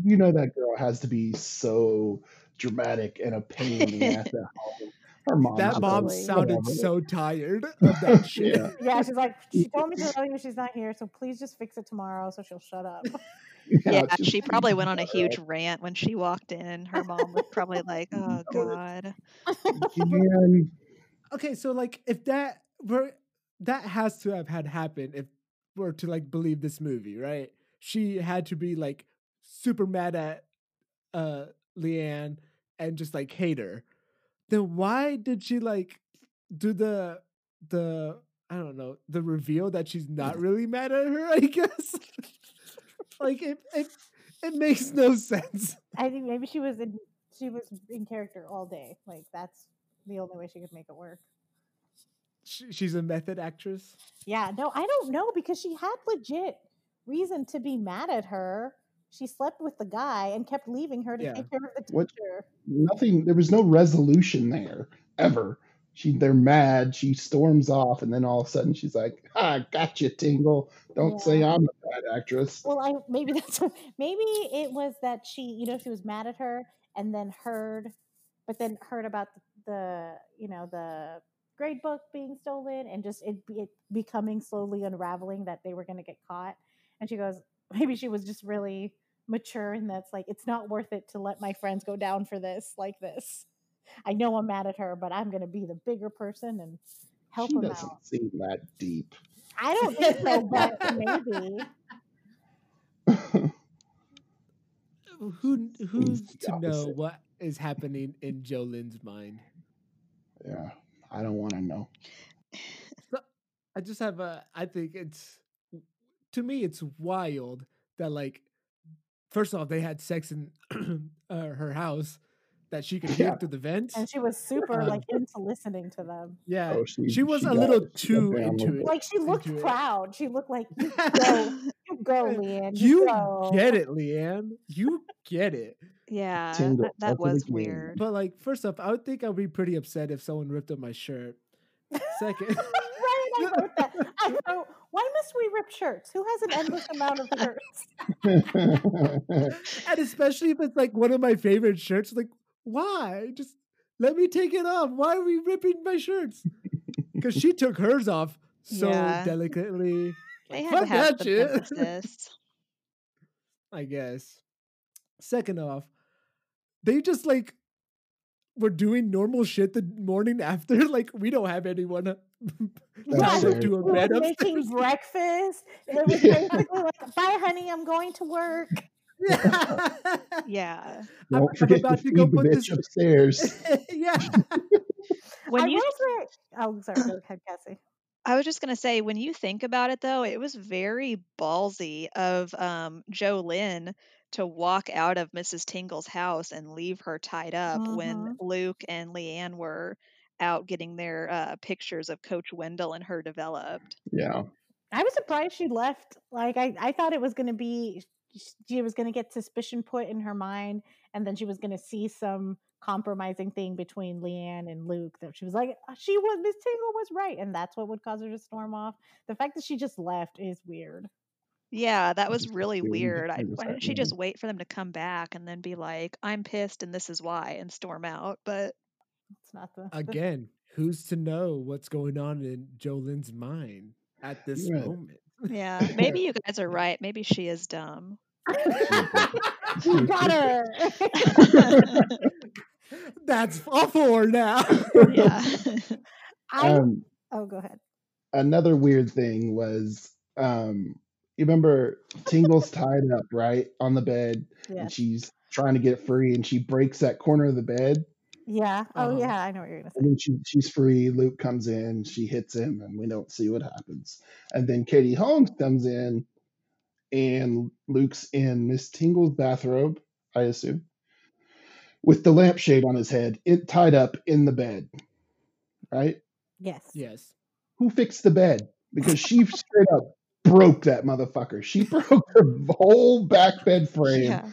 You know that girl has to be so dramatic and a pain in the ass at. Her mom. that mom goes, sounded "Whatever." so tired of that shit. Yeah. Yeah, she's like, she told me to tell you she's not here, so please just fix it tomorrow so she'll shut up. Yeah, she's she probably went on a huge up, rant when she walked in. Her mom was probably like, "Oh God." man." okay, so like if that were that has to have had happened if we're to like believe this movie, right? She had to be like super mad at uh Leigh Ann and just like hate her. Then why did she like do the the I don't know, the reveal that she's not really mad at her, I guess. like it it it makes no sense. I think maybe she was in she was in character all day. Like that's the only way she could make it work. She, she's a method actress. Yeah, no, I don't know because she had legit reason to be mad at her. She slept with the guy and kept leaving her to Yeah. take care of the What- teacher. Nothing. There was no resolution there ever. She, they're mad. She storms off, and then all of a sudden she's like, "Ah, gotcha, Tingle. Don't say I'm a bad actress." Well, I maybe that's maybe it was that she, you know, she was mad at her and then heard, but then heard about the, the you know, the grade book being stolen and just it, it becoming slowly unraveling that they were going to get caught. And she goes, maybe she was just really mature and that's like, it's not worth it to let my friends go down for this like this. I know I'm mad at her, but I'm going to be the bigger person and help she them doesn't out. seem that deep. I don't think so, but maybe. Who who's the to know what is happening in Jolene's mind? yeah, I don't want to know. I just have a. I think it's to me it's wild that like first off they had sex in uh, her house that she could hear Yeah. through the vents. And she was super Um, like into listening to them. Yeah, Oh, she- she was she a little she got too down into it. Like she looked into it. proud. She looked like you go, you go, Leigh Ann. You, You go. get it, Leigh Ann. You get it. Yeah, Tingle, that, that up to the was weird. But like, first off, I would think I'd be pretty upset if someone ripped up my shirt. Second, right, I wrote that. I wrote, why must we rip shirts? Who has an endless amount of shirts? and especially if it's like one of my favorite shirts, like why? Just let me take it off. Why are we ripping my shirts? Because she took hers off so Yeah. delicately. They had to have that some shit. I guess. Second off, they just like were doing normal shit the morning after. Like we don't have anyone Yeah, tied fair. up to a bed was making upstairs. breakfast. It was basically like, bye, honey, I'm going to work. Yeah. I'm- Don't I'm forget to about to feed go the put bitch this- upstairs. yeah. When I you will say, oh, sorry, go ahead, Cassie. I was just gonna say, when you think about it, though, it was very ballsy of um, Jo Lynn to walk out of Mrs. Tingle's house and leave her tied up when Luke and Leigh Ann were out getting their uh, pictures of Coach Wendell and her developed. Yeah. I was surprised she left. Like I, I thought it was going to be she was going to get suspicion put in her mind, and then she was going to see some compromising thing between Leigh Ann and Luke. That she was like, "Uh, she was Miss Tingle was right, and that's what would cause her to storm off. The fact that she just left is weird. Yeah, that was really weird. I, why didn't she just wait for them to come back and then be like, "I'm pissed and this is why," and storm out? But It's not the the- Again, who's to know what's going on in Jolene's mind at this Right. moment? yeah, maybe you guys are right. Maybe she is dumb. you got her. That's all for now. yeah. I Um, oh, go ahead. another weird thing was, um, you remember Tingle's tied up right on the bed, Yeah, and she's trying to get free, and she breaks that corner of the bed, yeah. Oh, Uh-huh. yeah. I know what you're gonna say. and then she she's free. Luke comes in, she hits him, and we don't see what happens. And then Katie Holmes comes in, and Luke's in Miss Tingle's bathrobe, I assume, with the lampshade on his head, it tied up in the bed, right? Yes. yes. who fixed the bed? Because she straight up broke that motherfucker. She broke the whole back bed frame Yeah.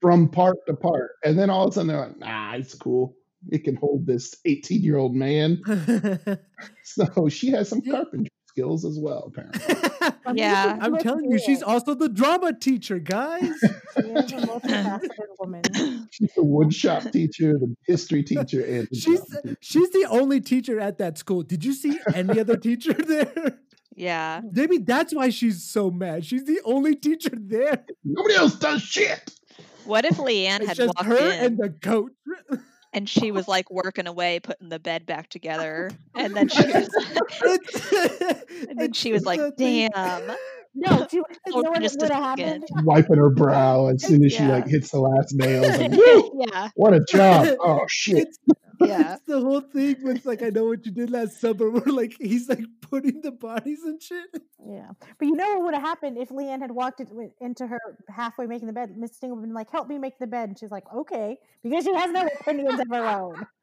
from part to part. And then all of a sudden they're like, nah, it's cool. It can hold this 18 year old man. So she has some carpentry skills as well, apparently. Well, he's Yeah. I'm telling you, she's also the drama teacher, guys. She is a woman. She's the woodshop teacher, the history teacher, and the she's teacher. she's the only teacher at that school. Did you see any other teacher there? yeah. Maybe that's why she's so mad. She's the only teacher there. Nobody else does shit. What if Leigh Ann It's had just walked her in and the coach. And she was like working away, putting the bed back together, and then she was, and then she was like, "Damn." No, do you oh, know what just a would have happened? Wiping her brow as soon as she like hits the last nail. Like, yeah, what a job! Oh shit! It's, yeah. it's the whole thing with like I know what you did last summer, where like he's like putting the bodies and shit. Yeah, but you know what would have happened if Leigh Ann had walked it, wi- into her halfway making the bed? Miss Sting would have been like, "Help me make the bed," and she's like, "Okay," because she has no opinions of her own.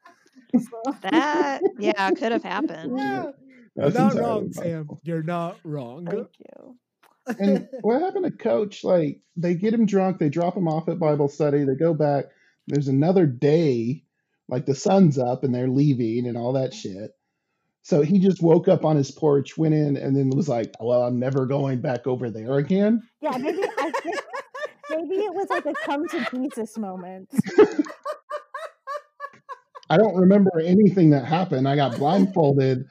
So- That yeah could have happened. Yeah. You're not entirely wrong, Sam. You're not wrong. Thank you. And what happened to Coach? Like they get him drunk, they drop him off at Bible study, they go back. There's another day, like the sun's up and they're leaving and all that shit. So he just woke up on his porch, went in, and then was like, "Well, I'm never going back over there again." Yeah, maybe I think maybe it was like a come to Jesus moment. I don't remember anything that happened. I got blindfolded.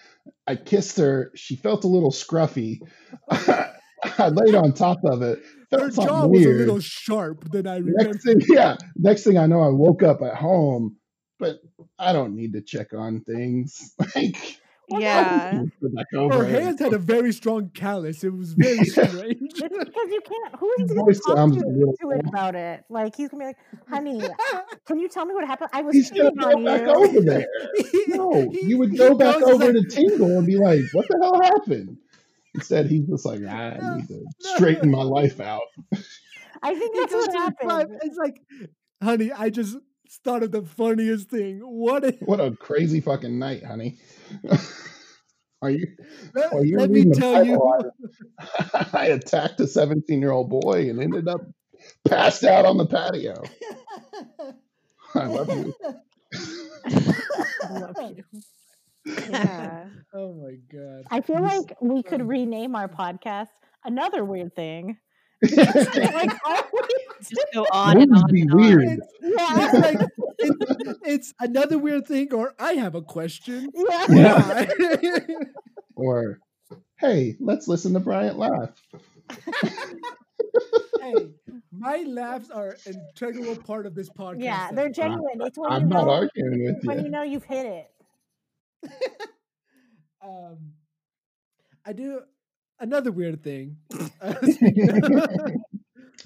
I kissed her. She felt a little scruffy. I laid on top of it. Her Felt something jaw was a little sharp than I remember. Next thing, yeah. Next thing I know, I woke up at home, but I don't need to check on things. Like, Yeah, go back over Her it. hands had a very strong callus. It was very strange. It's because you can't. Who is going to voice talk to, a to it about it? Like he's gonna be like, "Honey, can you tell me what happened? I was He's gonna cheating go on back you." over there. No, He- you would go back over like, to Tingle and be like, "What the hell happened?" Instead, he's just like, ah, "I No, need to no. straighten my life out." I think that's what to his happened. It's like, honey, I just thought of the funniest thing. What? A, What a crazy fucking night, honey. Are you? let, Are you let me tell you. Bible? I attacked a 17 year old boy and ended up passed out on the patio. I love you. I love you. yeah. oh my god. I feel like we could rename our podcast another weird thing. like always. Just go on and on be and weird. It's, Yeah. it's like it's, it's another weird thing, or I have a question. Yeah. Yeah. Or, hey, let's listen to Bryant laugh. hey, my laughs are an integral part of this podcast. Yeah, they're Sam. genuine. It's when I'm you not know arguing with when you. you know you've hit it. um, I do another weird thing.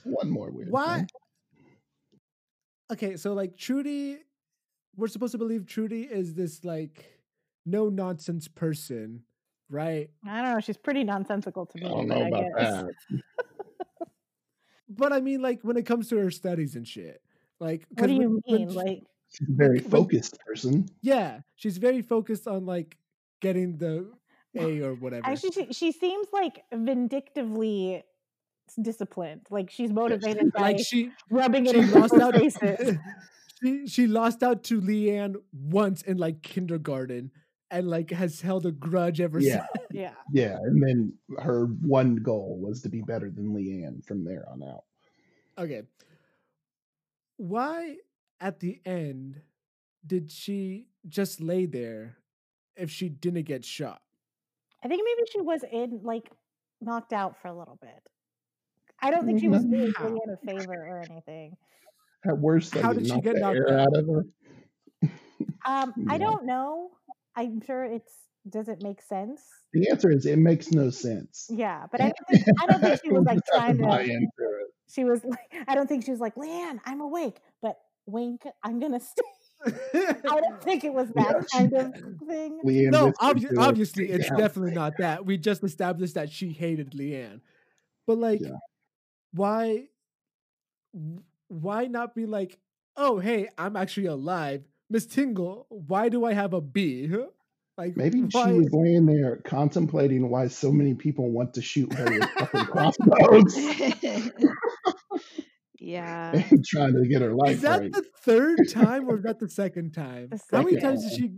One more weird. Why? thing. Okay, so like Trudy, we're supposed to believe Trudy is this like no nonsense person, right? I don't know. She's pretty nonsensical to me. I don't but know I about guess. that. But I mean, like when it comes to her studies and shit, like What 'cause do you when mean? sh- Like, She's a very when- focused person. yeah, she's very focused on like getting the A or whatever. actually, she, she seems like vindictively disciplined. Like she's motivated by like she rubbing it she in lost people's out. faces. she she lost out to Leigh Ann once in like kindergarten, and like has held a grudge ever Yeah. since. Yeah. Yeah, and then her one goal was to be better than Leigh Ann from there on out. Okay. Why at the end did she just lay there if she didn't get shot? I think maybe she was in like knocked out for a little bit. I don't think she was doing How? A favor or anything. At worst, How did she get knocked out? out of her. Um, I don't know. I'm sure it's does it make sense? The answer is it makes no sense. Yeah, but I don't think I don't think she was like Just to trying buy to. it. She was like, I don't think she was like, Leigh Ann, I'm awake, but wink, I'm gonna stay. I don't think it was that Yeah, she- kind of thing. Leigh Ann no, whispered obvi- obviously "Stay it's down." definitely not that. We just established that she hated Leigh Ann. But like Yeah. why why not be like, "Oh, hey, I'm actually alive. Miss Tingle, why do I have a B?" Like Maybe why she was laying there contemplating why so many people want to shoot her with fucking crossbows yeah. trying to get her life Is that right. the third time or is that the second time? The How many times did she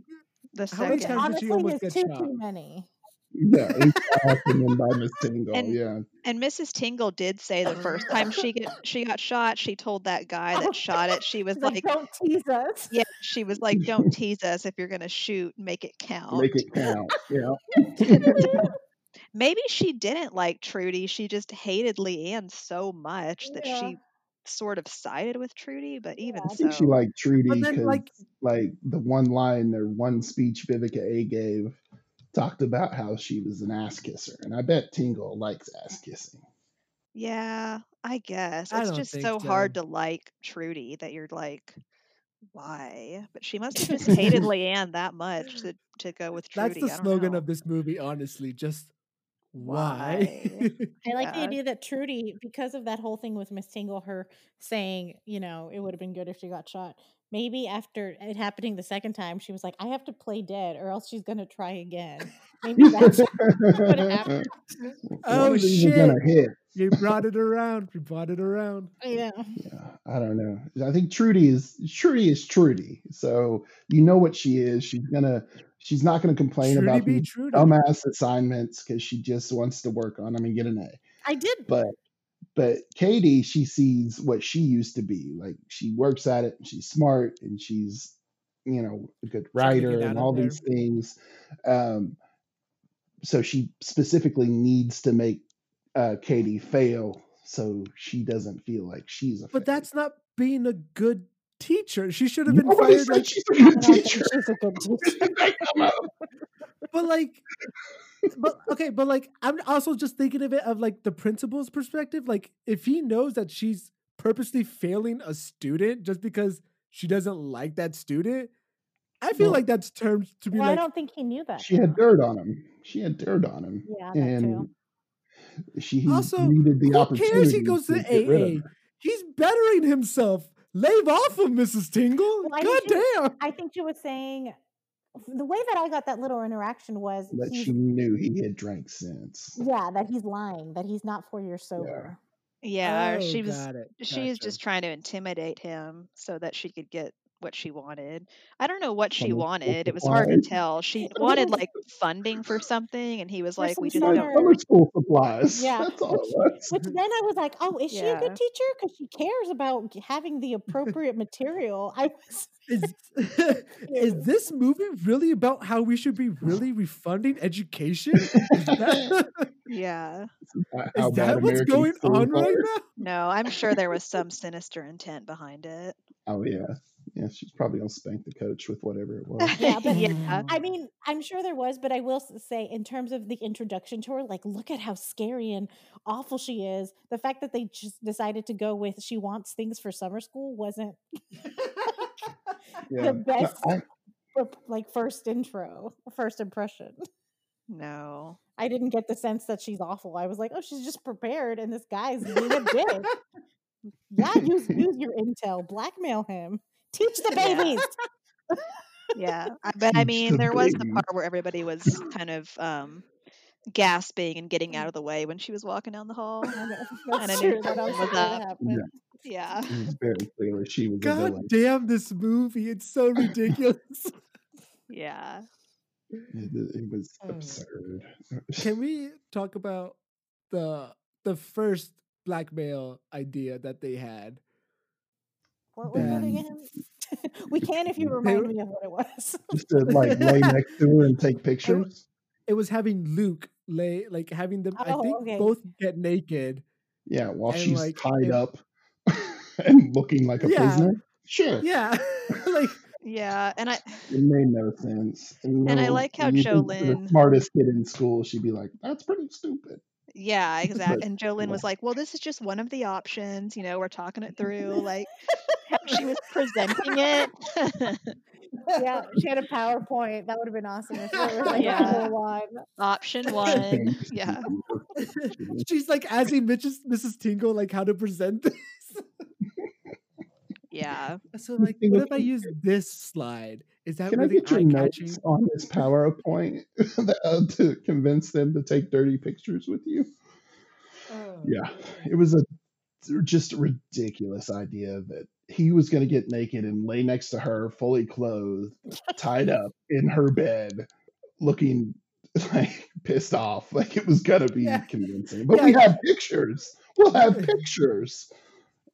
The How many Which second. times did she almost get too shot? too many. Yeah, he's awesome and by Miss Tingle. And- yeah. And Mrs. Tingle did say the first time she get she got shot, she told that guy that shot it, she was like, like, don't tease us. yeah, she was like, don't tease us if you're gonna shoot, make it count. Make it count. Yeah. Maybe she didn't like Trudy. She just hated Leigh Ann so much that Yeah. she sort of sided with Trudy. But even Yeah. I think so, she liked Trudy But then, because, like- like, the one line or one speech Vivica A gave talked about how she was an ass kisser, and I bet Tingle likes ass kissing. yeah, I guess it's don't just think so hard to like Trudy that you're like, why? But she must have just hated Leigh Ann that much to to go with Trudy. That's the I don't slogan know. of this movie, honestly. Just why? I like the idea that Trudy, because of that whole thing with Miss Tingle, her saying, you know, it would have been good if she got shot. Maybe after it happening the second time, she was like, I have to play dead or else she's going to try again. Maybe that's what happened. Oh, of gonna shit. hit. you brought it around. You brought it around. Yeah. Yeah, I don't know. I think Trudy is Trudy is Trudy. So you know what she is. She's gonna she's not gonna complain Trudy about be these Trudy. dumbass assignments because she just wants to work on them and get an A. I did. But but Katie, she sees what she used to be. Like she works at it and she's smart and she's you know a good Trying to get writer and all there. these things. Um, so she specifically needs to make uh, Katie fail so she doesn't feel like she's a But failure. that's not being a good teacher. She should have been Nobody fired. said she's a I good teacher. she's a good teacher. But like, but okay, but like, I'm also just thinking of it of like the principal's perspective. Like, if he knows that she's purposely failing a student just because she doesn't like that student, I feel Well- like that's terms to be Well, I don't think he knew that. She had dirt on him. She had dirt on him, Yeah, that and too. she Also, needed the who opportunity. cares? He goes to to get rid of AA. He's bettering himself. Lave off of Mrs. Tingle. Well, I God think damn. I think she was saying the way that I got that little interaction was That she knew he had drank since. yeah, that he's lying, that he's not four years sober. Yeah, or Oh, she was got it. she's just trying to intimidate him so that she could get what she wanted. I don't know what she wanted. It was hard to tell. She wanted like funding for something, and he was like, "We just Like summer- don't." summer school supplies. Yeah, That's all which- Which then I was like, oh, is she a good teacher? Because she cares about having the appropriate material. I was Is, is this movie really about how we should be really refunding education? That, Yeah. How is bad that what's going on right now? No, I'm sure there was some sinister intent behind it. Oh yeah, yeah. She's probably gonna spank the coach with whatever it was. Yeah, but- yeah. I mean, I'm sure there was, but I will say, in terms of the introduction to her, like, look at how scary and awful she is. The fact that they just decided to go with she wants things for summer school wasn't Yeah. the No, best, I, like, first intro, first impression. No. I didn't get the sense that she's awful. I was like, oh, she's just prepared, and this guy's being a dick. yeah, use use your intel, blackmail him, teach the babies. Yeah. I, but I mean, the there was the part where everybody was kind of um gasping and getting out of the way when she was walking down the hall. I know, I knew. That was did up. happen. Yeah. Yeah. it was very clear she was God villain. damn this movie. It's so ridiculous. Yeah. It, it was Mm. absurd. Can we talk about the the first blackmail idea that they had? What was it Then- again? we can if you remind me of what it was. Just to like lay next to her and take pictures. It was having Luke lay like having them I Oh, think oh, okay. both get naked. Yeah, while And, she's like, tied it- up and looking like a Yeah. prisoner. Sure. Yeah. like Yeah. And I It made no sense. And, And I like how when you Jo Lynn- the smartest kid in school, she'd be like, "That's pretty stupid." Yeah, exactly. And Jo Lynn yeah. was like, "Well, this is just one of the options. You know, we're talking it through." Like how she was presenting it. yeah, she had a PowerPoint. That would have been awesome if there was like Yeah. a whole line. Option one. Yeah. she's like asking Mrs. Mrs. Tingle like how to present this. Yeah. So like what if I use this slide? Is that Can I really get your notes on this PowerPoint uh, to convince them to take dirty pictures with you? Yeah, it was a just a ridiculous idea that he was going to get naked and lay next to her, fully clothed, tied up in her bed, looking like pissed off. Like it was gonna be Yeah. convincing. But Yeah. we have pictures. We'll have pictures.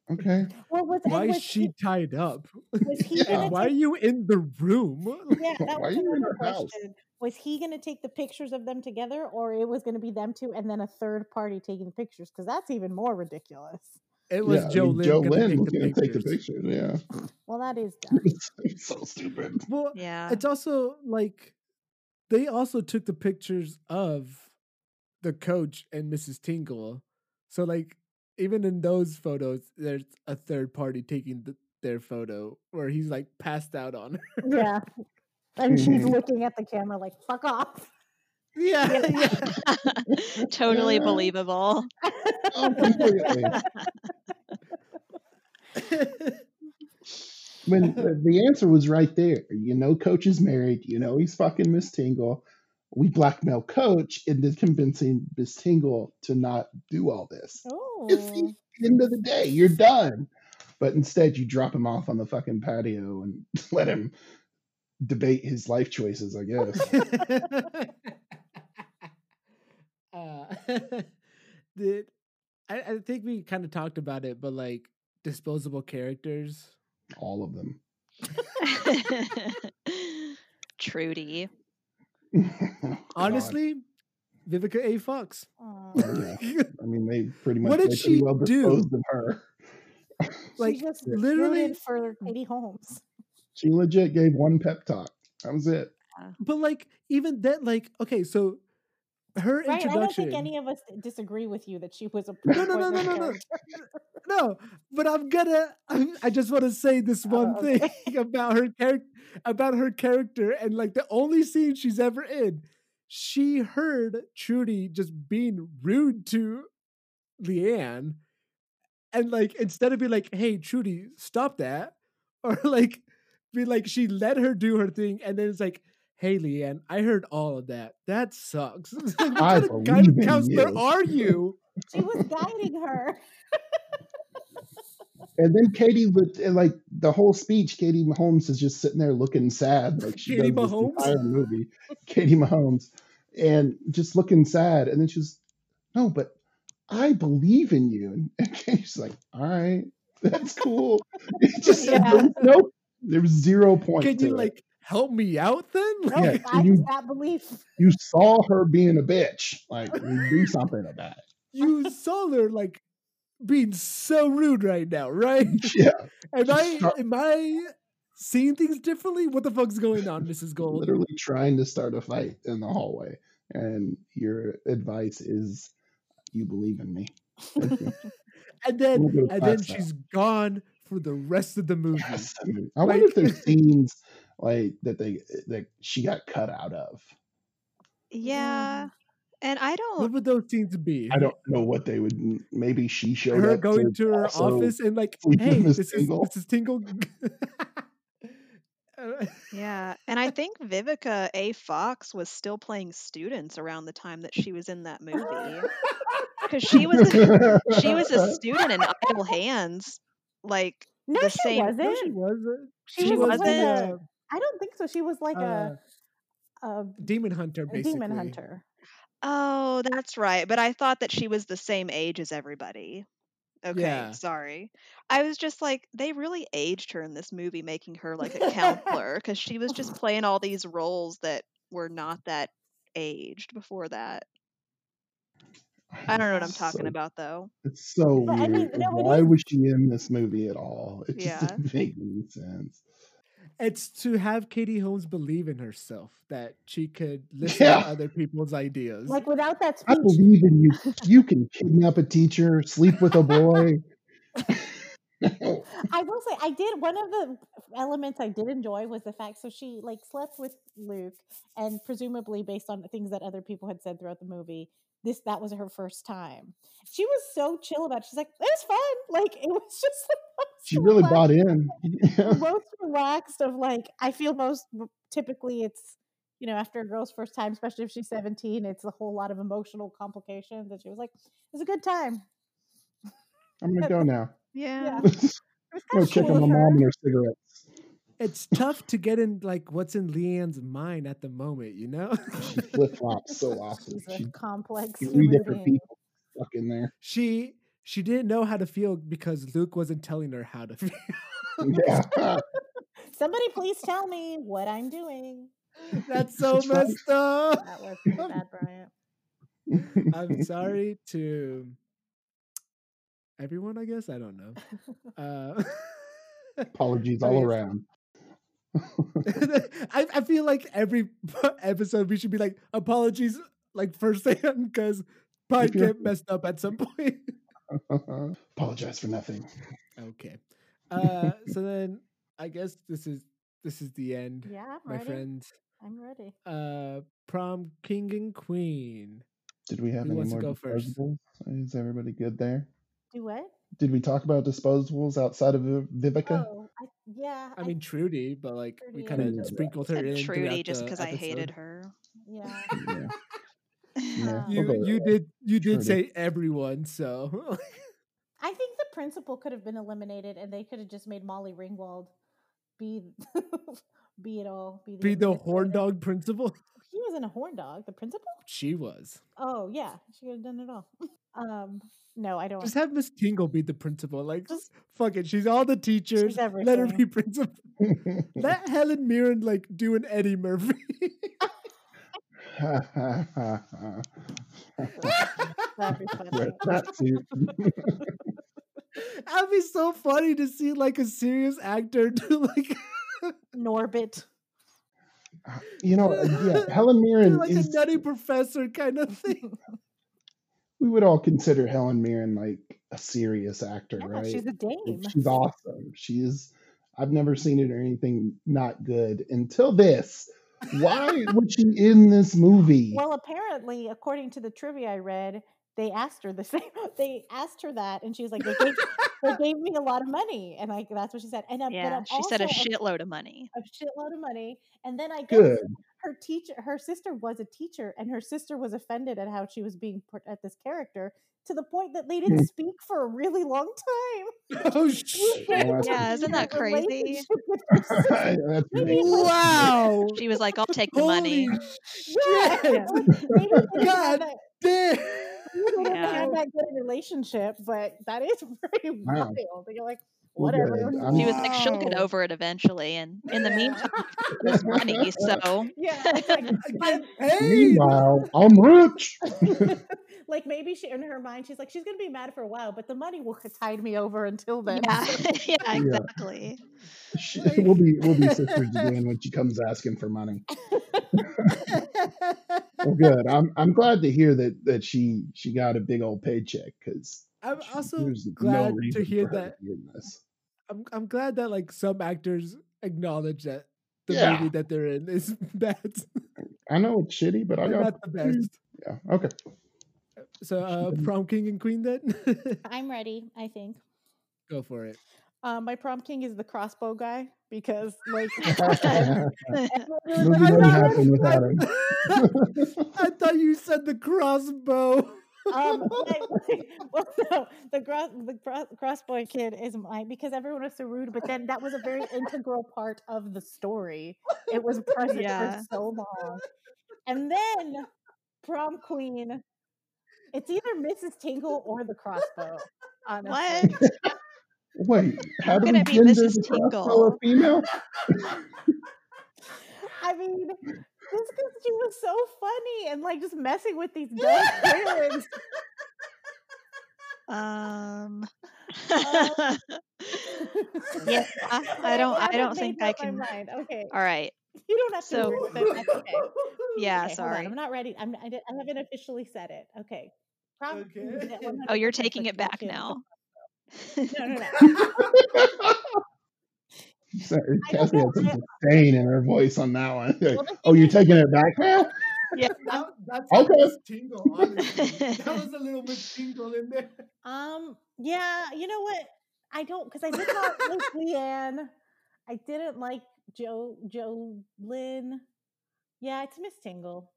Okay. Well, was, and Why is she he, tied up? was he Yeah. gonna And why are you in the room? yeah, that Why was are you in another her house? question. Was he gonna take the pictures of them together, or it was gonna be them two and then a third party taking the pictures? Because that's even more ridiculous. It was yeah, I Joe mean, Lynn Joe gonna Lynn take was gonna take the pictures. pictures. Yeah. Well, that is dumb. so stupid. Well, Yeah. it's also like they also took the pictures of the coach and Mrs. Tingle. So like even in those photos, there's a third party taking the, their photo where he's like passed out on her. yeah, and she's Mhm. looking at the camera like "fuck off." yeah, yeah. totally believable. Oh, completely. when the, the answer was right there. You know, coach is married. You know, he's fucking Miss Tingle. We blackmail coach into convincing Miss Tingle to not do all this. It's Oh, the end of the day. You're done. But instead, you drop him off on the fucking patio and let him debate his life choices, I guess. uh, did I, I think we kind of talked about it, but like disposable characters. All of them. Trudy. God. Honestly, Vivica A. Fox. Oh, yeah. I mean, they pretty much What did she well do? disposed of her. like she just literally for Katie Holmes. She legit gave one pep talk. That was it. But like even that, like okay, so her Right? I don't think any of us disagree with you that she was a no, no, no, no, no, no, no. But I'm gonna. I'm, I just want to say this oh, one Oh, thing about her character, about her character, and like the only scene she's ever in. She heard Trudy just being rude to Leigh Ann, and like instead of being like, "Hey, Trudy, stop that," or like be like, she let her do her thing, and then it's like. Hey Leigh Ann, I heard all of that. That sucks. what I kind of guidance counselor you. are you? She was guiding her. And then Katie would and like the whole speech, Katie Holmes is just sitting there looking sad, like she Katie does this entire movie. Katie Holmes, and just looking sad. And then she's, no, but I believe in you. And, and Katie's like, all right, that's cool. It just Yeah. there was no, there was zero point. Can to you it. like help me out then? No, Yeah, I you- that belief. you saw her being a bitch? Like, do something about it. you saw her like being so rude right now, right? Yeah, Am I Start- am I seeing things differently? What the fuck's going on, Mrs. Gold? literally trying to start a fight in the hallway, and your advice is, you believe in me. And then little bit of and then class now. she's gone for the rest of the movie. Yes, I, mean, I wonder if Like- there's scenes like that they that she got cut out of. Yeah. Mm. And I don't What would those scenes be? I don't know what they would. Maybe she showed her up going to, her office and like, sleep with hey, Miss this is Mrs. Tingle. Yeah, and I think Vivica A. Fox was still playing students around the time that she was in that movie. Because she was a, she was a student in Idle Hands, like No, the she same. no, wasn't. she wasn't. She, She was wasn't? Like a. I don't think so. She was like uh, a, a, demon hunter, basically. demon hunter. Oh, that's right. But I thought that she was the same age as everybody. Okay, Yeah. sorry. I was just like, they really aged her in this movie, making her like a counselor because she was just playing all these roles that were not that aged before that. I don't know what I'm talking so- about though. It's so But, I weird. mean, no, Why is- was she in this movie at all? It just Yeah. didn't make any sense. It's to have Katie Holmes believe in herself that she could listen Yeah. to other people's ideas. Like without that speech. I believe in you. You can kidnap a teacher, sleep with a boy. I will say I did one of the elements I did enjoy was the fact so she like slept with Luke and presumably based on the things that other people had said throughout the movie this that was her first time. She was so chill about it. She's like, it was fun. Like it was just the most she really relaxed- bought in. most relaxed of like I feel most typically it's you know after a girl's first time, especially if she's 17, it's a whole lot of emotional complications. And she was like, it was a good time. I'm gonna go now. Yeah. Yeah. Go check on my mom and her cigarettes. It's tough to get in like what's in Leigh Ann's mind at the moment, you know? She flip flops so often. She's a She complex three different being. people stuck in there. she she didn't know how to feel because Luke wasn't telling her how to feel. Yeah. Somebody please tell me what I'm doing. That's so messed up. That was bad, Bryant. I'm sorry to everyone, I guess. I don't know. Uh, Apologies all around. I, I feel like every episode we should be like apologies like first hand because probably get messed up at some point. Apologize for nothing. okay. Uh so then I guess this is this is the end, Yeah, I'm my ready. friends. I'm ready. Uh prom king and queen. Did we have Who any more go first? disposables? Is everybody good there? Do what? Did we talk about disposables outside of Viv- Vivica? Oh, I, yeah. I mean Trudy, but like we kind of sprinkled her in Trudy just because I hated her. yeah. Yeah. Yeah, You we'll you with did you did Trudy. say everyone, so I think the principal could have been eliminated, and they could have just made Molly Ringwald be be it all. Be the, be the horn dog principal. He wasn't a horn dog. The principal? She was. Oh yeah, she could have done it all. um, no, I don't. Just have Miss Tingle be the principal. Like, Just- fuck it. She's all the teachers. Let her be principal. Let Helen Mirren like do an Eddie Murphy. That'd be funny. Wear that suit. That'd be so funny to see like a serious actor do like, Norbit. You know, yeah, Helen Mirren like is. a nutty professor kind of thing. We would all consider Helen Mirren like a serious actor, Yeah, right? she's a dame. She's awesome. She's I've never seen it or anything not good until this. Why was she in this movie? Well, apparently, according to the trivia I read, they asked her the same. They asked her that, and she was like, "They gave, they gave me a lot of money," and like that's what she said. And uh, but Yeah, I'm she said a also shitload of money. a shitload of money. And then I guess Good. her teacher, her sister was a teacher, and her sister was offended at how she was being put at this character to the point that they didn't mm. speak for a really long time. oh shit! Yeah, isn't that crazy? relationship with your sister. That's Maybe it ridiculous. was- Wow! She was like, "I'll take the money." Holy Yeah, shit! They didn't have God that- damn! maybe they didn't Yeah. have that good relationship, but that is very Wow. wild. You're like, whatever. good. I'm- She was like, "She'll get oh. over it eventually," and in the meantime, there's money. So Yeah, like, I. Meanwhile, I'm rich. Like maybe she in her mind she's like she's gonna be mad for a while, but the money will tide me over until then. yeah, yeah, exactly. She- we'll be we'll be sisters again when she comes asking for money. Well, good. I'm I'm glad to hear that that she she got a big old paycheck because I'm also glad no to hear that. to in this. I'm I'm glad that like some actors acknowledge that the Yeah. movie that they're in is bad. I know it's shitty, but I or got not the best. yeah. Okay. So uh prom king and queen then? I'm ready, I think. Go for it. Um, my prom king is the crossbow guy because like Movie wouldn't happen without him. I thought you said the crossbow. um, like, well, no, the cross the cross, crossbow kid is mine because everyone was so rude. But then that was a very integral part of the story. It was present Yeah. for so long, and then prom queen. It's either Mrs. Tingle or the crossbow. Honestly. What? Wait, how do we gonna be gender Mrs. the crossbow Tingle. a female? I mean, just because she was so funny and like just messing with these dumb parents. Um. Um, yeah, I don't. I haven't don't think I can. mind. Okay, All right. You don't have to So- agree with. That's okay. Yeah. Okay, sorry. I'm not ready. I'm, I, I haven't officially said it. Okay. Prom- Okay. Oh, you're taking it back now. No, no, no. Sorry, Cassie had some disdain in her voice on that one. Like, Well, oh, you're taking it back now? Yeah. That, that's Okay. Tingle, that was a little Miss Tingle in there. Um, yeah, you know what? I don't because I did not like Leigh Ann. I didn't like Jo Jo Lynn. Yeah, it's Miss Tingle.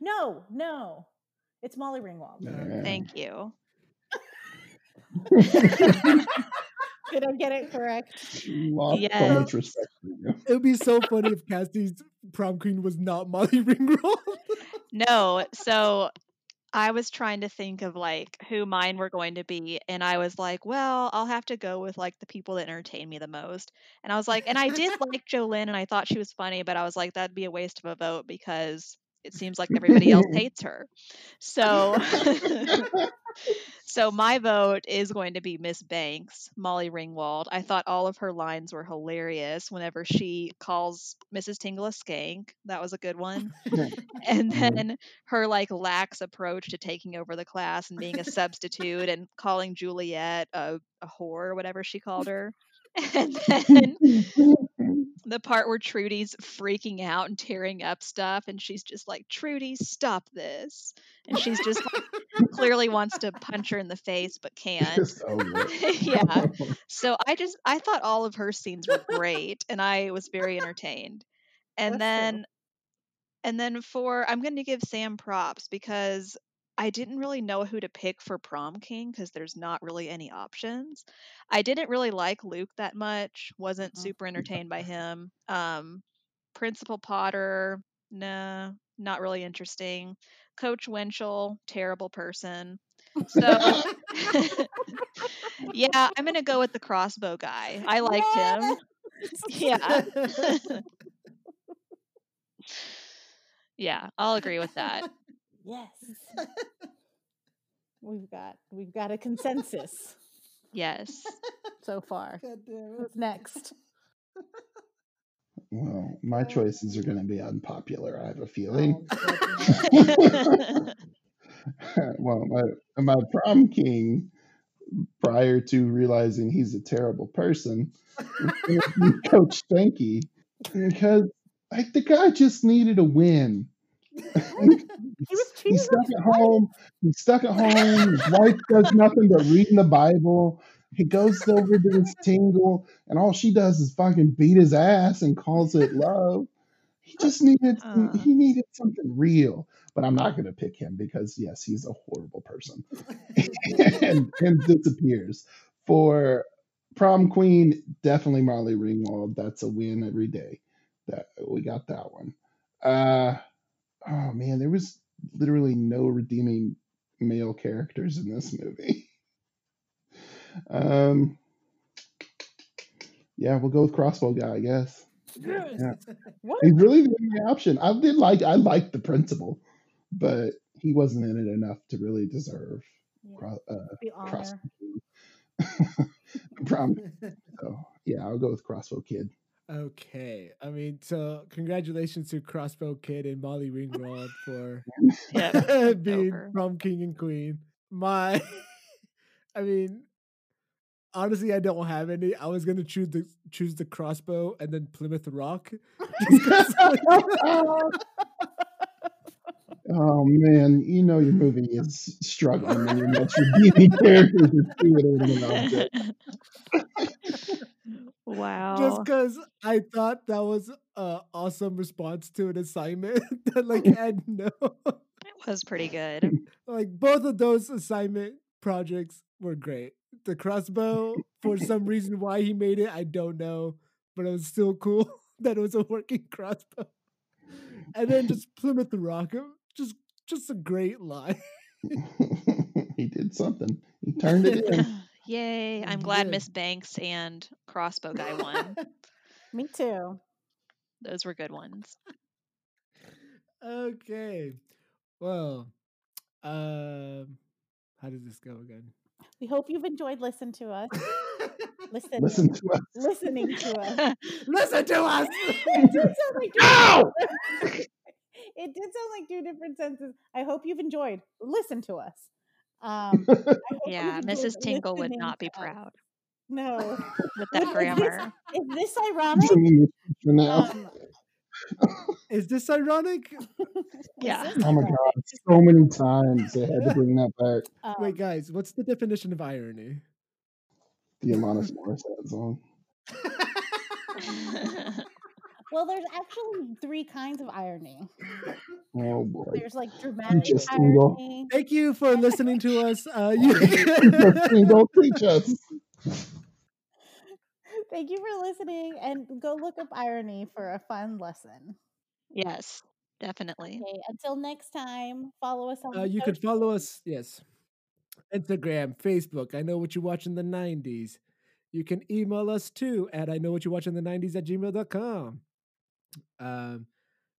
No, no, it's Molly Ringwald. Yeah. Thank you. Did I get it correct? Lost so Yes. much respect you. It would be so funny if Cassie's prom queen was not Molly Ringwald. No, so I was trying to think of like who mine were going to be, and I was like, well, I'll have to go with like the people that entertain me the most. And I was like, and I did like Jo Lynn, and I thought she was funny, but I was like, that'd be a waste of a vote because it seems like everybody else hates her. So, so my vote is going to be Miss Banks, Molly Ringwald. I thought all of her lines were hilarious whenever she calls Mrs. Tingle a skank. That was a good one and then her like lax approach to taking over the class and being a substitute and calling Juliet a, a whore or whatever she called her. And then the part where Trudy's freaking out and tearing up stuff, and she's just like, Trudy, stop this. And she's just like, clearly wants to punch her in the face, but can't. Oh, just yeah. So I just, I thought all of her scenes were great, and I was very entertained. And That's then true. and then for I'm going to give Sam props because I didn't really know who to pick for prom king because there's not really any options. I didn't really like Luke that much. Wasn't Mhm. super entertained by him. Um, Principal Potter, nah, not really interesting. Coach Wenchell, terrible person. So yeah, I'm gonna go with the crossbow guy. I liked him. Yeah. yeah, I'll agree with that. Yes. We've got we've got a consensus Yes. so far. God damn it. What's next? Well, my choices are going to be unpopular. I have a feeling. Oh, well, my my prom king, prior to realizing he's a terrible person, was gonna Coach Stanky because like the guy just needed a win. He was cheating. He's stuck at home. He's stuck at home. His wife does nothing but reading the Bible. He goes over to this tingle, and all she does is fucking beat his ass and calls it love. He just needed Uh. he needed something real. But I'm not going to pick him because yes, he's a horrible person, and, and disappears. For prom queen, definitely Molly Ringwald. That's a win every day. That we got that one. Uh, oh man, there was literally no redeeming male characters in this movie. Um, yeah, we'll go with crossbow guy. I guess Yeah. What? he's really the only option. I did like I liked the principal, but he wasn't in it enough to really deserve Yeah, uh, the honor. Prom. So yeah, I'll go with crossbow kid. Okay. I mean, so congratulations to Crossbow Kid and Molly Ringwald for Yeah. being over. prom king and queen. My, I mean, honestly, I don't have any. I was gonna choose the choose the crossbow and then Plymouth Rock. just 'cause, like, Oh man, you know your movie is struggling when your most redeeming characters are two inanimate objects. Wow. just because I thought that was an awesome response to an assignment that like had no it was pretty good. like both of those assignment projects were great. The crossbow, for some reason why he made it, I don't know, but it was still cool that it was a working crossbow. And then just Plymouth Rock, just just a great line. he did something. He turned it in. Yay. I'm He glad. Miss Banks and Crossbow Guy won. Me too. Those were good ones. okay, well, um, how does this go again? We hope you've enjoyed listening to us. Listening, Listen to us. listening to us. Listen to us. it did sound like two it did sound like two different senses. I hope you've enjoyed. Listen to us. Um, I hope you've yeah, Mrs. Tinkle would not be proud No. with Wait, that is this- grammar. Is this ironic? Some now. Um, Is this ironic? Yeah. this oh my god, so many times they had to bring that back. Um, Wait, guys, what's the definition of irony? The Alanis Morissette song. Well, there's actually three kinds of irony. Oh boy. There's like dramatic Teach us, Tingle. irony. Thank you for listening to us. Uh, you Teach us, Tingle, teach us. Thank you for listening and go look up irony for a fun lesson. Yes, definitely. Okay, until next time, follow us on Uh, you could follow us, yes. Instagram, Facebook. I know what you watch in the 90s. You can email us too at I know what you watch in the 90s at gmail.com. Um,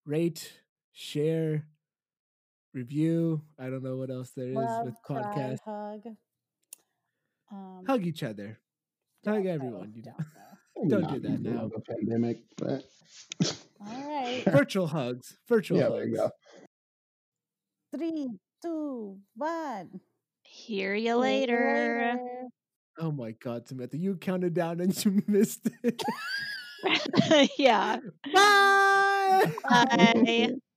rate, share, review. I don't know what else there is Love, with cry, hug. Um, Hug each other. Hug everyone. You know. don't know. Don't do that now. of a pandemic, but All right. Virtual hugs. Virtual yeah, hugs. there you go. Three, two, one. Hear you you later. later. Oh my God, Samantha, you counted down and you missed it. yeah. Bye. Bye.